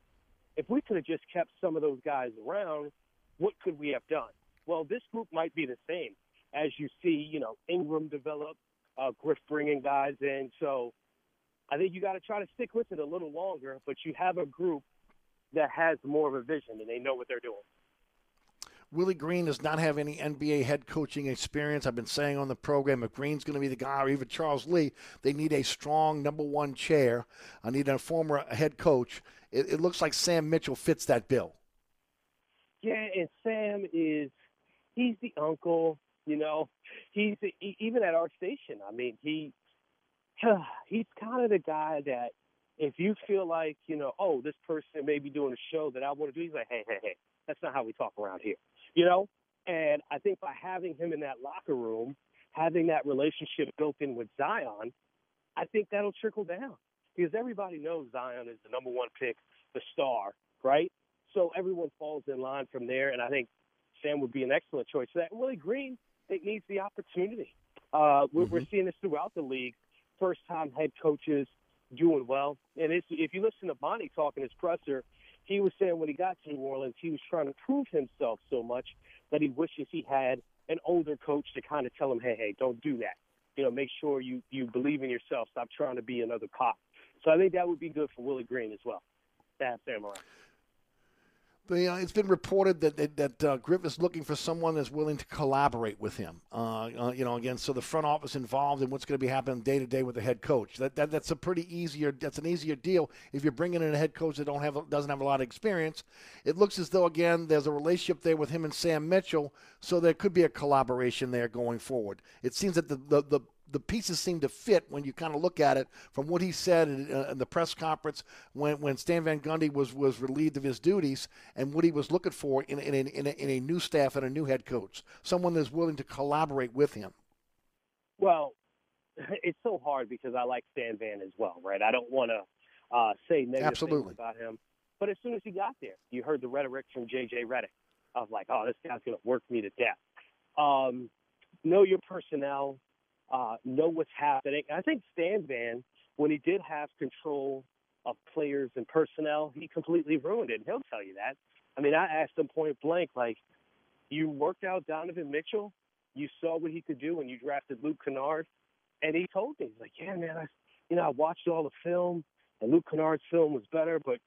if we could have just kept some of those guys around, what could we have done? Well, this group might be the same as you see, you know, Ingram develop, uh, Griff bringing guys in. So I think you got to try to stick with it a little longer, but you have a group that has more of a vision and they know what they're doing. Willie Green does not have any NBA head coaching experience. I've been saying on the program if Green's going to be the guy, or even Charles Lee, they need a strong number one chair. I need a former head coach. It, it looks like Sam Mitchell fits that bill. Yeah, and Sam is he's the uncle. You know, he's the, even at our station. I mean, he he's kind of the guy that if you feel like you know, oh, this person may be doing a show that I want to do, he's like, hey, hey, hey, that's not how we talk around here you know? And I think by having him in that locker room, having that relationship built in with Zion, I think that'll trickle down because everybody knows Zion is the number one pick, the star, right? So everyone falls in line from there, and I think Sam would be an excellent choice for that. Willie Green, it needs the opportunity. Uh, we're, mm-hmm. we're seeing this throughout the league. First time head coaches doing well. And it's, if you listen to Monty talking his presser, he was saying when he got to New Orleans, he was trying to prove himself so much that he wishes he had an older coach to kind of tell him, hey, hey, don't do that. You know, make sure you you believe in yourself. Stop trying to be another cop. So I think that would be good for Willie Green as well. To have Sam. The, uh, it's been reported that that, that uh, looking for someone that's willing to collaborate with him. Uh, uh, you know, again, so the front office involved in what's going to be happening day to day with the head coach. That, that that's a pretty easier. That's an easier deal if you're bringing in a head coach that don't have doesn't have a lot of experience. It looks as though again there's a relationship there with him and Sam Mitchell, so there could be a collaboration there going forward. It seems that the the, the the pieces seem to fit when you kind of look at it from what he said in, uh, in, the press conference when, when Stan Van Gundy was, was relieved of his duties and what he was looking for in, in, in, a, in a new staff and a new head coach, someone that's willing to collaborate with him. Well, it's so hard because I like Stan Van as well, right? I don't want to uh, say negative Absolutely. things about him. But as soon as he got there, you heard the rhetoric from J.J. Redick of like, oh, this guy's going to work me to death. Um, know your personnel, uh, know what's happening. I think Stan Van, when he did have control of players and personnel, he completely ruined it. He'll tell you that. I mean, I asked him point blank, like, you worked out Donovan Mitchell, you saw what he could do when you drafted Luke Kennard, and he told me, he's like, yeah, man, I, you know, I watched all the film, and Luke Kennard's film was better, but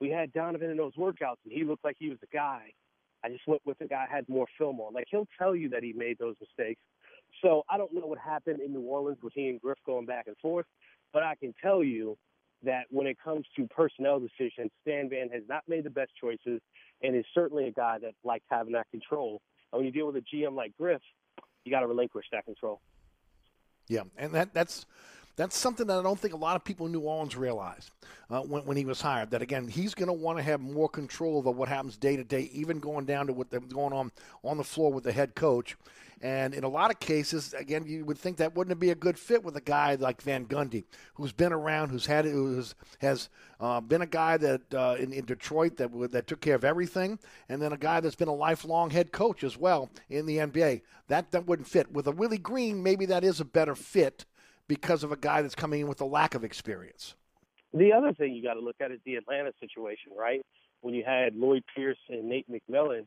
we had Donovan in those workouts, and he looked like he was the guy. I just went with the guy I had more film on. Like he'll tell you that he made those mistakes, so I don't know what happened in New Orleans with he and Griff going back and forth, but I can tell you that when it comes to personnel decisions, Stan Van has not made the best choices and is certainly a guy that likes having that control. And when you deal with a GM like Griff, you got to relinquish that control. Yeah, and that that's that's something that I don't think a lot of people in New Orleans realized uh, when, when he was hired. That again, he's going to want to have more control over what happens day to day, even going down to what's going on on the floor with the head coach. And in a lot of cases, again, you would think that wouldn't be a good fit with a guy like Van Gundy, who's been around, who's had, who's has uh, been a guy that uh, in, in Detroit that that took care of everything, and then a guy that's been a lifelong head coach as well in the NBA. That that wouldn't fit with a Willie Green. Maybe that is a better fit because of a guy that's coming in with a lack of experience. The other thing you got to look at is the Atlanta situation, right? When you had Lloyd Pierce and Nate McMillan,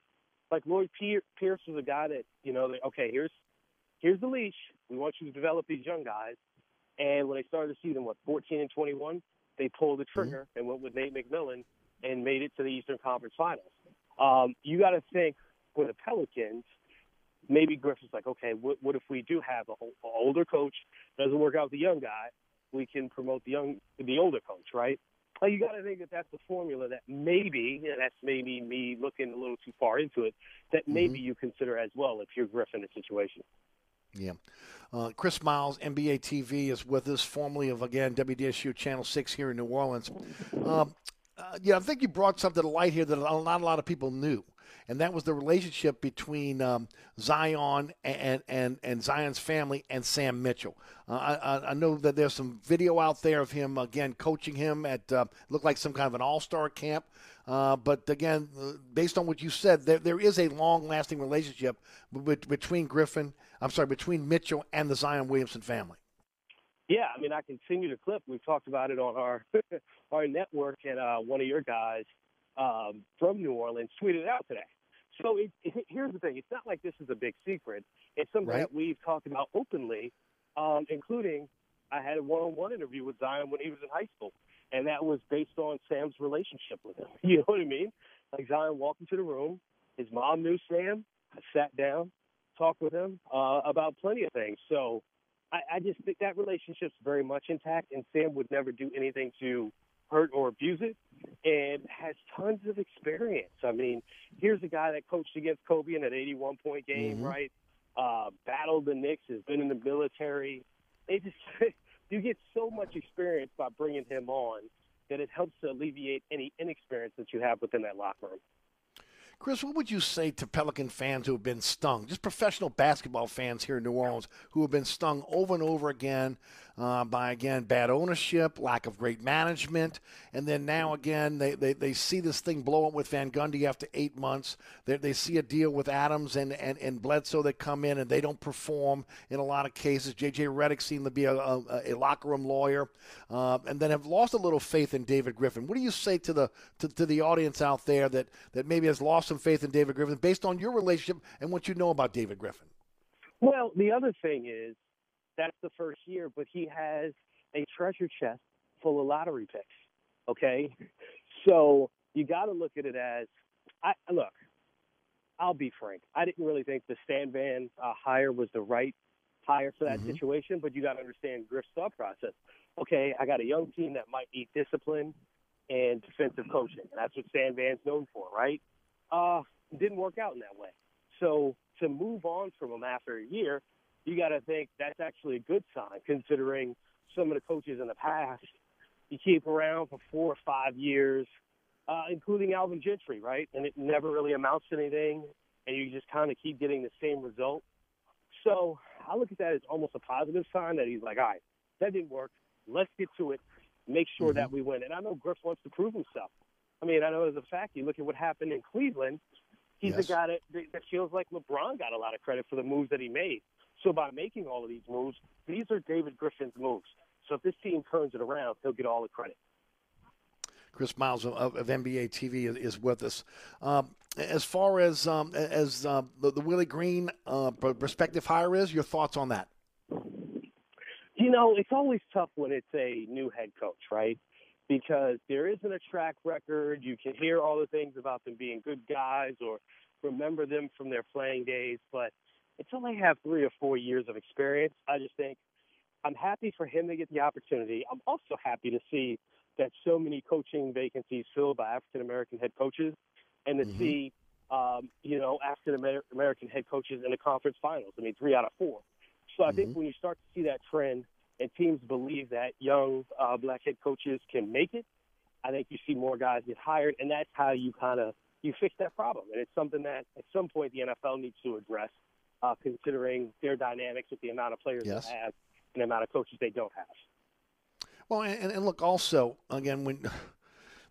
like Lloyd Pierce was a guy that you know, they, okay, here's here's the leash. We want you to develop these young guys. And when they started the season, what 14 and 21, they pulled the trigger mm-hmm. and went with Nate McMillan and made it to the Eastern Conference Finals. Um, you got to think for the Pelicans, maybe Griffin's like, okay, what, what if we do have a, a older coach doesn't work out with the young guy? We can promote the young, the older coach, right? Like you got to think that that's the formula that maybe, and that's maybe me looking a little too far into it, that maybe mm-hmm. you consider as well if you're Griffin in a situation. Yeah. Uh, Chris Miles, NBA TV, is with us, formerly of, again, WDSU Channel 6 here in New Orleans. Um, uh, yeah, I think you brought something to light here that not a lot of people knew and that was the relationship between um, Zion and, and, and Zion's family and Sam Mitchell. Uh, I, I, know that there's some video out there of him again coaching him at uh, looked like some kind of an all star camp. Uh, but again, uh, based on what you said, there, there is a long lasting relationship between Griffin, I'm sorry, between Mitchell and the Zion Williamson family. Yeah, I mean, I continue to clip. We've talked about it on our our network, and uh, one of your guys um, from New Orleans tweeted out today. So it, it, here's the thing: it's not like this is a big secret. It's something right. that we've talked about openly, um, including I had a one-on-one interview with Zion when he was in high school, and that was based on Sam's relationship with him. You know what I mean? Like Zion walked into the room, his mom knew Sam. I sat down, talked with him uh, about plenty of things. So I, I just think that relationship's very much intact, and Sam would never do anything to hurt or abuse it and has tons of experience. I mean, here's a guy that coached against Kobe in an 81 point game, mm-hmm. right? Uh, battled the Knicks, has been in the military. They just you get so much experience by bringing him on that it helps to alleviate any inexperience that you have within that locker room. Chris, what would you say to Pelican fans who have been stung, just professional basketball fans here in New Orleans who have been stung over and over again uh, by again bad ownership, lack of great management, and then now again they, they, they see this thing blow up with Van Gundy after eight months. They, they see a deal with Adams and, and, and Bledsoe that come in and they don't perform in a lot of cases. JJ Redick seemed to be a, a, a locker room lawyer, uh, and then have lost a little faith in David Griffin. What do you say to the to, to the audience out there that that maybe has lost some faith in David Griffin based on your relationship and what you know about David Griffin? Well, the other thing is that's the first year, but he has a treasure chest full of lottery picks. Okay, so you got to look at it as I look. I'll be frank. I didn't really think the Stan Van uh, hire was the right hire for that Mm-hmm. situation, but you got to understand Griff's thought process. Okay, I got a young team that might need discipline and defensive coaching. And that's what Stan Van's known for, right? Uh, didn't work out in that way. So to move on from him after a year, you got to think that's actually a good sign, considering some of the coaches in the past you keep around for four or five years, uh, including Alvin Gentry, right? And it never really amounts to anything, and you just kind of keep getting the same result. So I look at that as almost a positive sign that he's like, all right, that didn't work. Let's get to it. Make sure that we win. And I know Griff wants to prove himself. I mean, I know as a fact, you look at what happened in Cleveland. He's Yes. the guy that, that feels like LeBron got a lot of credit for the moves that he made. So by making all of these moves, these are David Griffin's moves. So if this team turns it around, he'll get all the credit. Chris Miles of, of NBA TV is, with us. Um, as far as um, as uh, the, the Willie Green uh, pr- prospective hire is, your thoughts on that? You know, it's always tough when it's a new head coach, right? Because there isn't a track record. You can hear all the things about them being good guys or remember them from their playing days, but until they have three or four years of experience, I just think I'm happy for him to get the opportunity. I'm also happy to see that so many coaching vacancies filled by African American head coaches and to see, um, you know, African American head coaches in the conference finals. I mean, three out of four. So I think when you start to see that trend and teams believe that young uh, black head coaches can make it, I think you see more guys get hired, and that's how you kind of you fix that problem. And it's something that at some point the NFL needs to address, uh, considering their dynamics with the amount of players Yes. they have and the amount of coaches they don't have. Well, and, and look, also again when.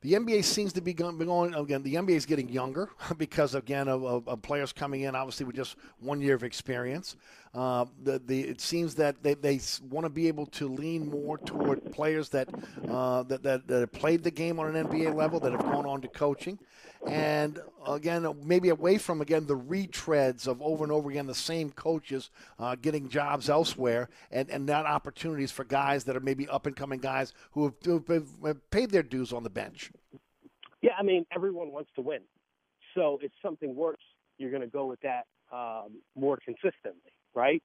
The NBA seems to be going, again. The NBA is getting younger because again of, of, of players coming in, obviously with just one year of experience. Uh, the, the it seems that they, they want to be able to lean more toward players that, uh, that that that have played the game on an NBA level that have gone on to coaching, and again maybe away from again the retreads of over and over again the same coaches uh, getting jobs elsewhere, and and not opportunities for guys that are maybe up and coming guys who have, who have- paid their dues on the bench. Yeah, I mean, everyone wants to win. So if something works, you're going to go with that um, more consistently, right?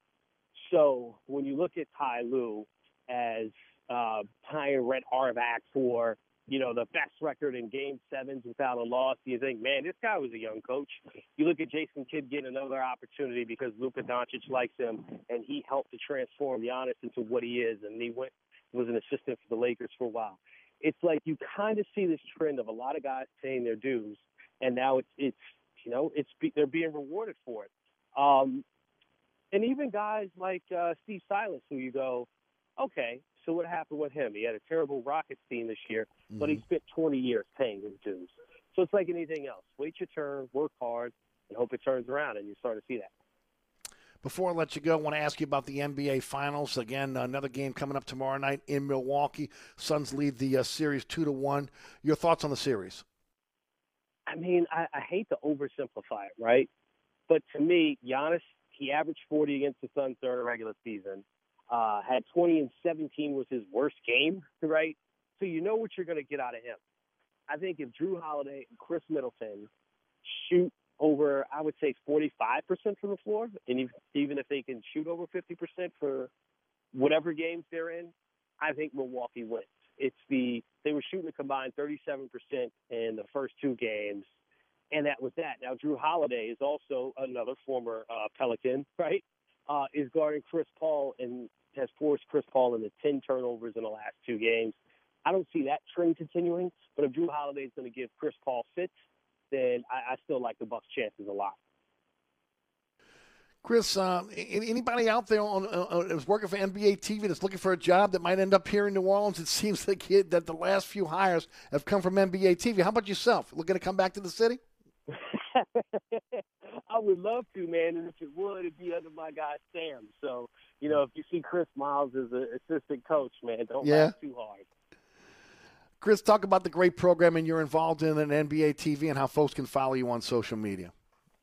So when you look at Ty Lue as uh, tying Red Auerbach for, you know, the best record in game sevens without a loss, you think, man, this guy was a young coach. You look at Jason Kidd getting another opportunity because Luka Doncic likes him, and he helped to transform Giannis into what he is, and he went was an assistant for the Lakers for a while it's like you kind of see this trend of a lot of guys paying their dues, and now it's it's you know it's they're being rewarded for it. Um, and even guys like uh, Steve Silas, who you go, okay, so what happened with him? He had a terrible Rockets team this year, but he spent 20 years paying his dues. So it's like anything else: wait your turn, work hard, and hope it turns around, and you start to see that. Before I let you go, I want to ask you about the NBA Finals. Again, another game coming up tomorrow night in Milwaukee. Suns lead the uh, series two to one. Your thoughts on the series? I mean, I, I hate to oversimplify it, right? But to me, Giannis, he averaged 40 against the Suns during the regular season. Uh, had 20 and 17 was his worst game, right? So you know what you're going to get out of him. I think if Jrue Holiday and Khris Middleton shoot over, I would say 45% from the floor, and even if they can shoot over 50% for whatever games they're in, I think Milwaukee wins. It's the they were shooting a combined 37% in the first two games, and that was that. Now Jrue Holiday is also another former uh, Pelican, right? Uh, is guarding Chris Paul and has forced Chris Paul into 10 turnovers in the last two games. I don't see that trend continuing, but if Jrue Holiday is going to give Chris Paul fits, then I, I still like the Bucks' chances a lot. Chris, uh, anybody out there on uh, is working for NBA TV that's looking for a job that might end up here in New Orleans? It seems like that the last few hires have come from NBA TV. How about yourself? Looking to come back to the city? I would love to, man, and if it would, it'd be under my guy Sam. So, you know, if you see Chris Miles as an assistant coach, man, don't yeah. laugh too hard. Chris, talk about the great programming you're involved in at NBA TV and how folks can follow you on social media.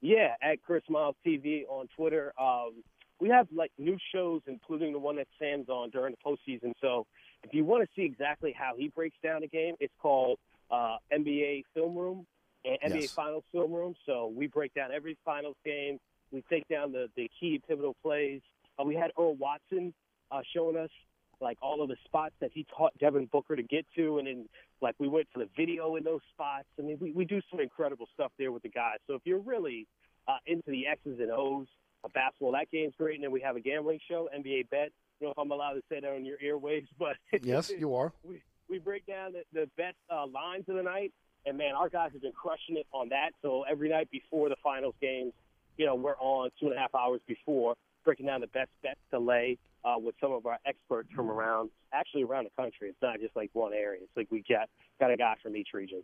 Yeah, at Chris Miles TV on Twitter. Um, we have like new shows, including the one that Sam's on during the postseason. So if you want to see exactly how he breaks down a game, it's called uh, NBA Film Room and NBA Yes. Finals Film Room. So we break down every finals game. We take down the, the key pivotal plays. Uh, we had Earl Watson uh, showing us like all of the spots that he taught Devin Booker to get to, and then like we went to the video in those spots. I mean, we, we do some incredible stuff there with the guys. So if you're really uh, into the X's and O's of basketball, that game's great. And then we have a gambling show, NBA Bet. I don't know if I'm allowed to say that on your airwaves, but Yes, you are. we we break down the, the best uh, lines of the night, and man, our guys have been crushing it on that. So every night before the finals games, you know, we're on two and a half hours before breaking down the best bets to lay uh, with some of our experts from around, actually around the country. It's not just like one area. It's like we got got a guy from each region.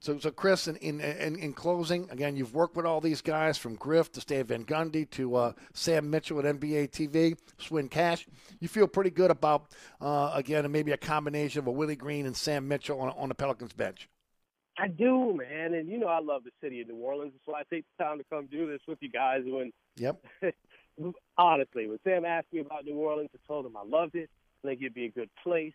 So, so Chris, in, in in in closing, again, you've worked with all these guys from Griff to Stan Van Gundy to uh, Sam Mitchell at NBA TV, Swin Cash. You feel pretty good about uh, again, maybe a combination of a Willie Green and Sam Mitchell on, on the Pelicans bench. I do, man, and you know I love the city of New Orleans. Why I take the time to come do this with you guys. When Yep. honestly, when Sam asked me about New Orleans, I told him I loved it. I think it'd be a good place,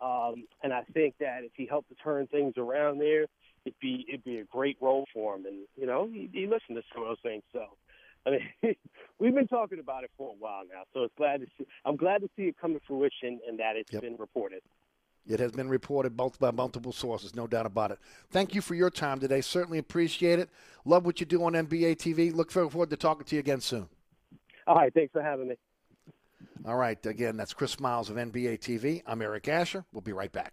um, and I think that if he helped to turn things around there, it'd be it'd be a great role for him. And you know, he, he listened to some of those things. So, I mean, we've been talking about it for a while now. So it's glad to see. I'm glad to see it come to fruition and that it's been reported. It has been reported both by multiple sources, no doubt about it. Thank you for your time today. Certainly appreciate it. Love what you do on NBA TV. Look forward to talking to you again soon. All right, thanks for having me. All right, again, that's Chris Miles of NBA TV. I'm Eric Asher. We'll be right back.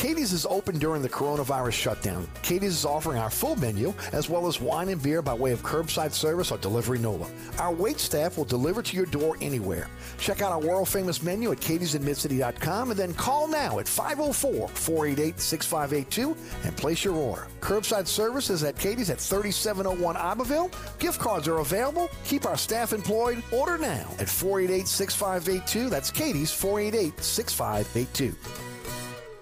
Katie's is open during the coronavirus shutdown. Katie's is offering our full menu as well as wine and beer by way of curbside service or delivery NOLA. Our wait staff will deliver to your door anywhere. Check out our world famous menu at katie'sinmidcity.com and then call now at 504 488 6582 and place your order. Curbside service is at Katie's at 3701 Iberville. Gift cards are available. Keep our staff employed. Order now at 488 6582. That's Katie's 488 6582.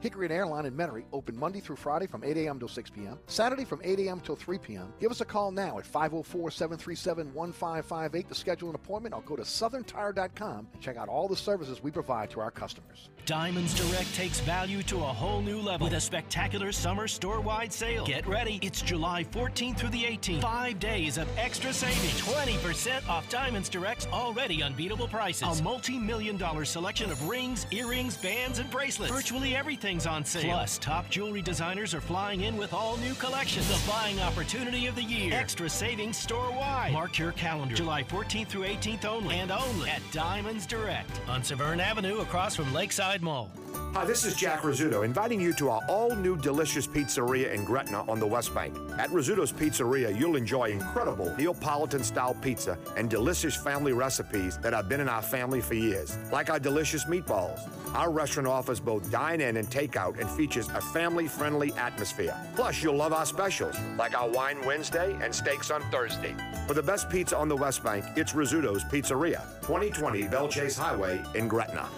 Hickory and Airline in Metairie, open Monday through Friday from 8 a.m. till 6 p.m. Saturday from 8 a.m. till 3 p.m. Give us a call now at 504-737-1558 to schedule an appointment or go to southerntire.com and check out all the services we provide to our customers. Diamonds Direct takes value to a whole new level with a spectacular summer store-wide sale. Get ready. It's July 14th through the 18th. Five days of extra savings. 20% off Diamonds Direct's already unbeatable prices. A multi-million dollar selection of rings, earrings, bands, and bracelets. Virtually everything's on sale. Plus, top jewelry designers are flying in with all new collections. The buying opportunity of the year. Extra savings store-wide. Mark your calendar. July 14th through 18th only. And only at Diamonds Direct on Severn Avenue across from Lakeside Mall. Hi, this is Jack Rizzuto, inviting you to our all-new delicious pizzeria in Gretna on the West Bank. At Rizzuto's Pizzeria, you'll enjoy incredible Neapolitan-style pizza and delicious family recipes that have been in our family for years, like our delicious meatballs. Our restaurant offers both dine-in and takeout and features a family-friendly atmosphere. Plus, you'll love our specials, like our Wine Wednesday and Steaks on Thursday. For the best pizza on the West Bank, it's Rizzuto's Pizzeria, 2020 Belle Chasse Highway in Gretna.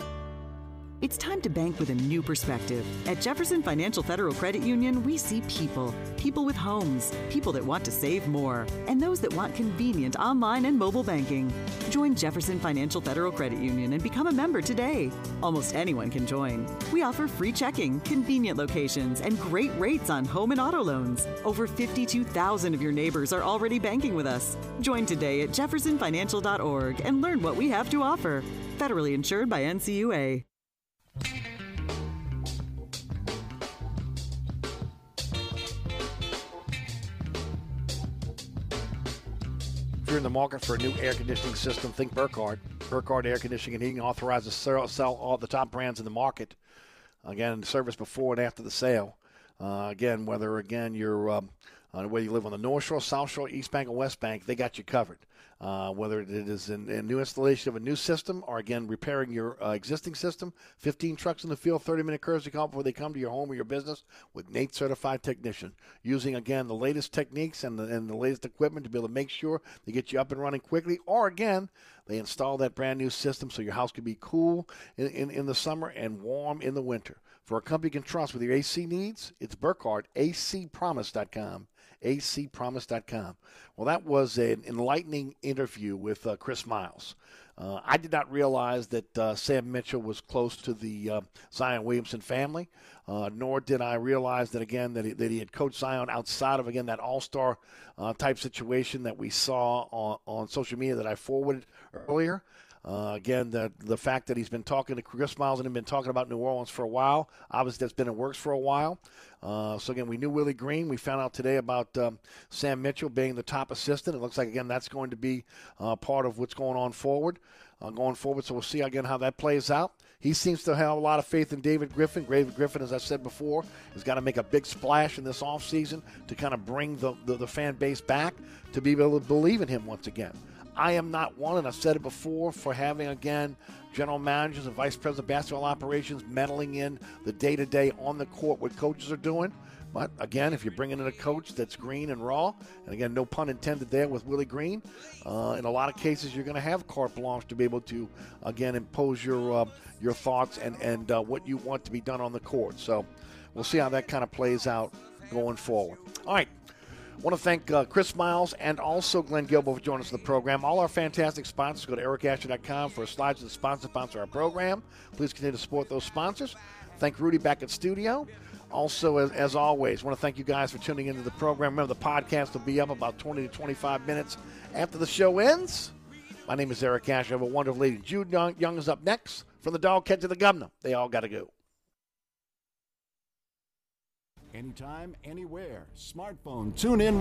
It's time to bank with a new perspective. At Jefferson Financial Federal Credit Union, we see people. People with homes, people that want to save more, and those that want convenient online and mobile banking. Join Jefferson Financial Federal Credit Union and become a member today. Almost anyone can join. We offer free checking, convenient locations, and great rates on home and auto loans. Over 52,000 of your neighbors are already banking with us. Join today at jeffersonfinancial.org and learn what we have to offer. Federally insured by NCUA. If you're in the market for a new air conditioning system, think Burkhardt. Burkhardt Air Conditioning and Heating authorizes sell, sell all the top brands in the market. Again, service before and after the sale. Uh, again, whether again you're um, whether you live on the North Shore, South Shore, East Bank, or West Bank, they got you covered. Uh, whether it is in, a new installation of a new system or again repairing your uh, existing system, 15 trucks in the field, 30 minute courtesy call before they come to your home or your business with NATE certified technician, using again the latest techniques and the, and the latest equipment to be able to make sure they get you up and running quickly. Or again, they install that brand new system so your house can be cool in, in, in the summer and warm in the winter. For a company you can trust with your AC needs, it's Burkhardt, acpromise.com acpromise.com. Well, that was an enlightening interview with uh, Chris Miles. Uh, I did not realize that uh, Sam Mitchell was close to the uh, Zion Williamson family, uh, nor did I realize that again that he, that he had coached Zion outside of again that All Star uh, type situation that we saw on, on social media that I forwarded earlier. Uh, again, the the fact that he's been talking to Chris Miles and have been talking about New Orleans for a while, obviously that's been in works for a while. Uh, so again, we knew Willie Green. We found out today about um, Sam Mitchell being the top assistant. It looks like again that's going to be uh, part of what's going on forward, uh, going forward. So we'll see again how that plays out. He seems to have a lot of faith in David Griffin. David Griffin, as I said before, has got to make a big splash in this offseason to kind of bring the, the, the fan base back to be able to believe in him once again. I am not one, and I've said it before, for having, again, general managers and vice president of basketball operations meddling in the day to day on the court what coaches are doing. But again, if you're bringing in a coach that's green and raw, and again, no pun intended there with Willie Green, uh, in a lot of cases you're going to have carte blanche to be able to again impose your uh, your thoughts and and uh, what you want to be done on the court. So we'll see how that kind of plays out going forward. All right. Want to thank uh, Chris Miles and also Glenn Guilbeau for joining us in the program. All our fantastic sponsors, go to ericasher.com for a slides of the sponsor sponsor our program. Please continue to support those sponsors. Thank Rudy back at studio. Also, as, as always, want to thank you guys for tuning into the program. Remember, the podcast will be up about 20 to 25 minutes after the show ends. My name is Eric Asher. I have a wonderful lady. Jude Young, is up next. From the dog catch to the governor. They all got to go. Anytime, anywhere. Smartphone, tune in.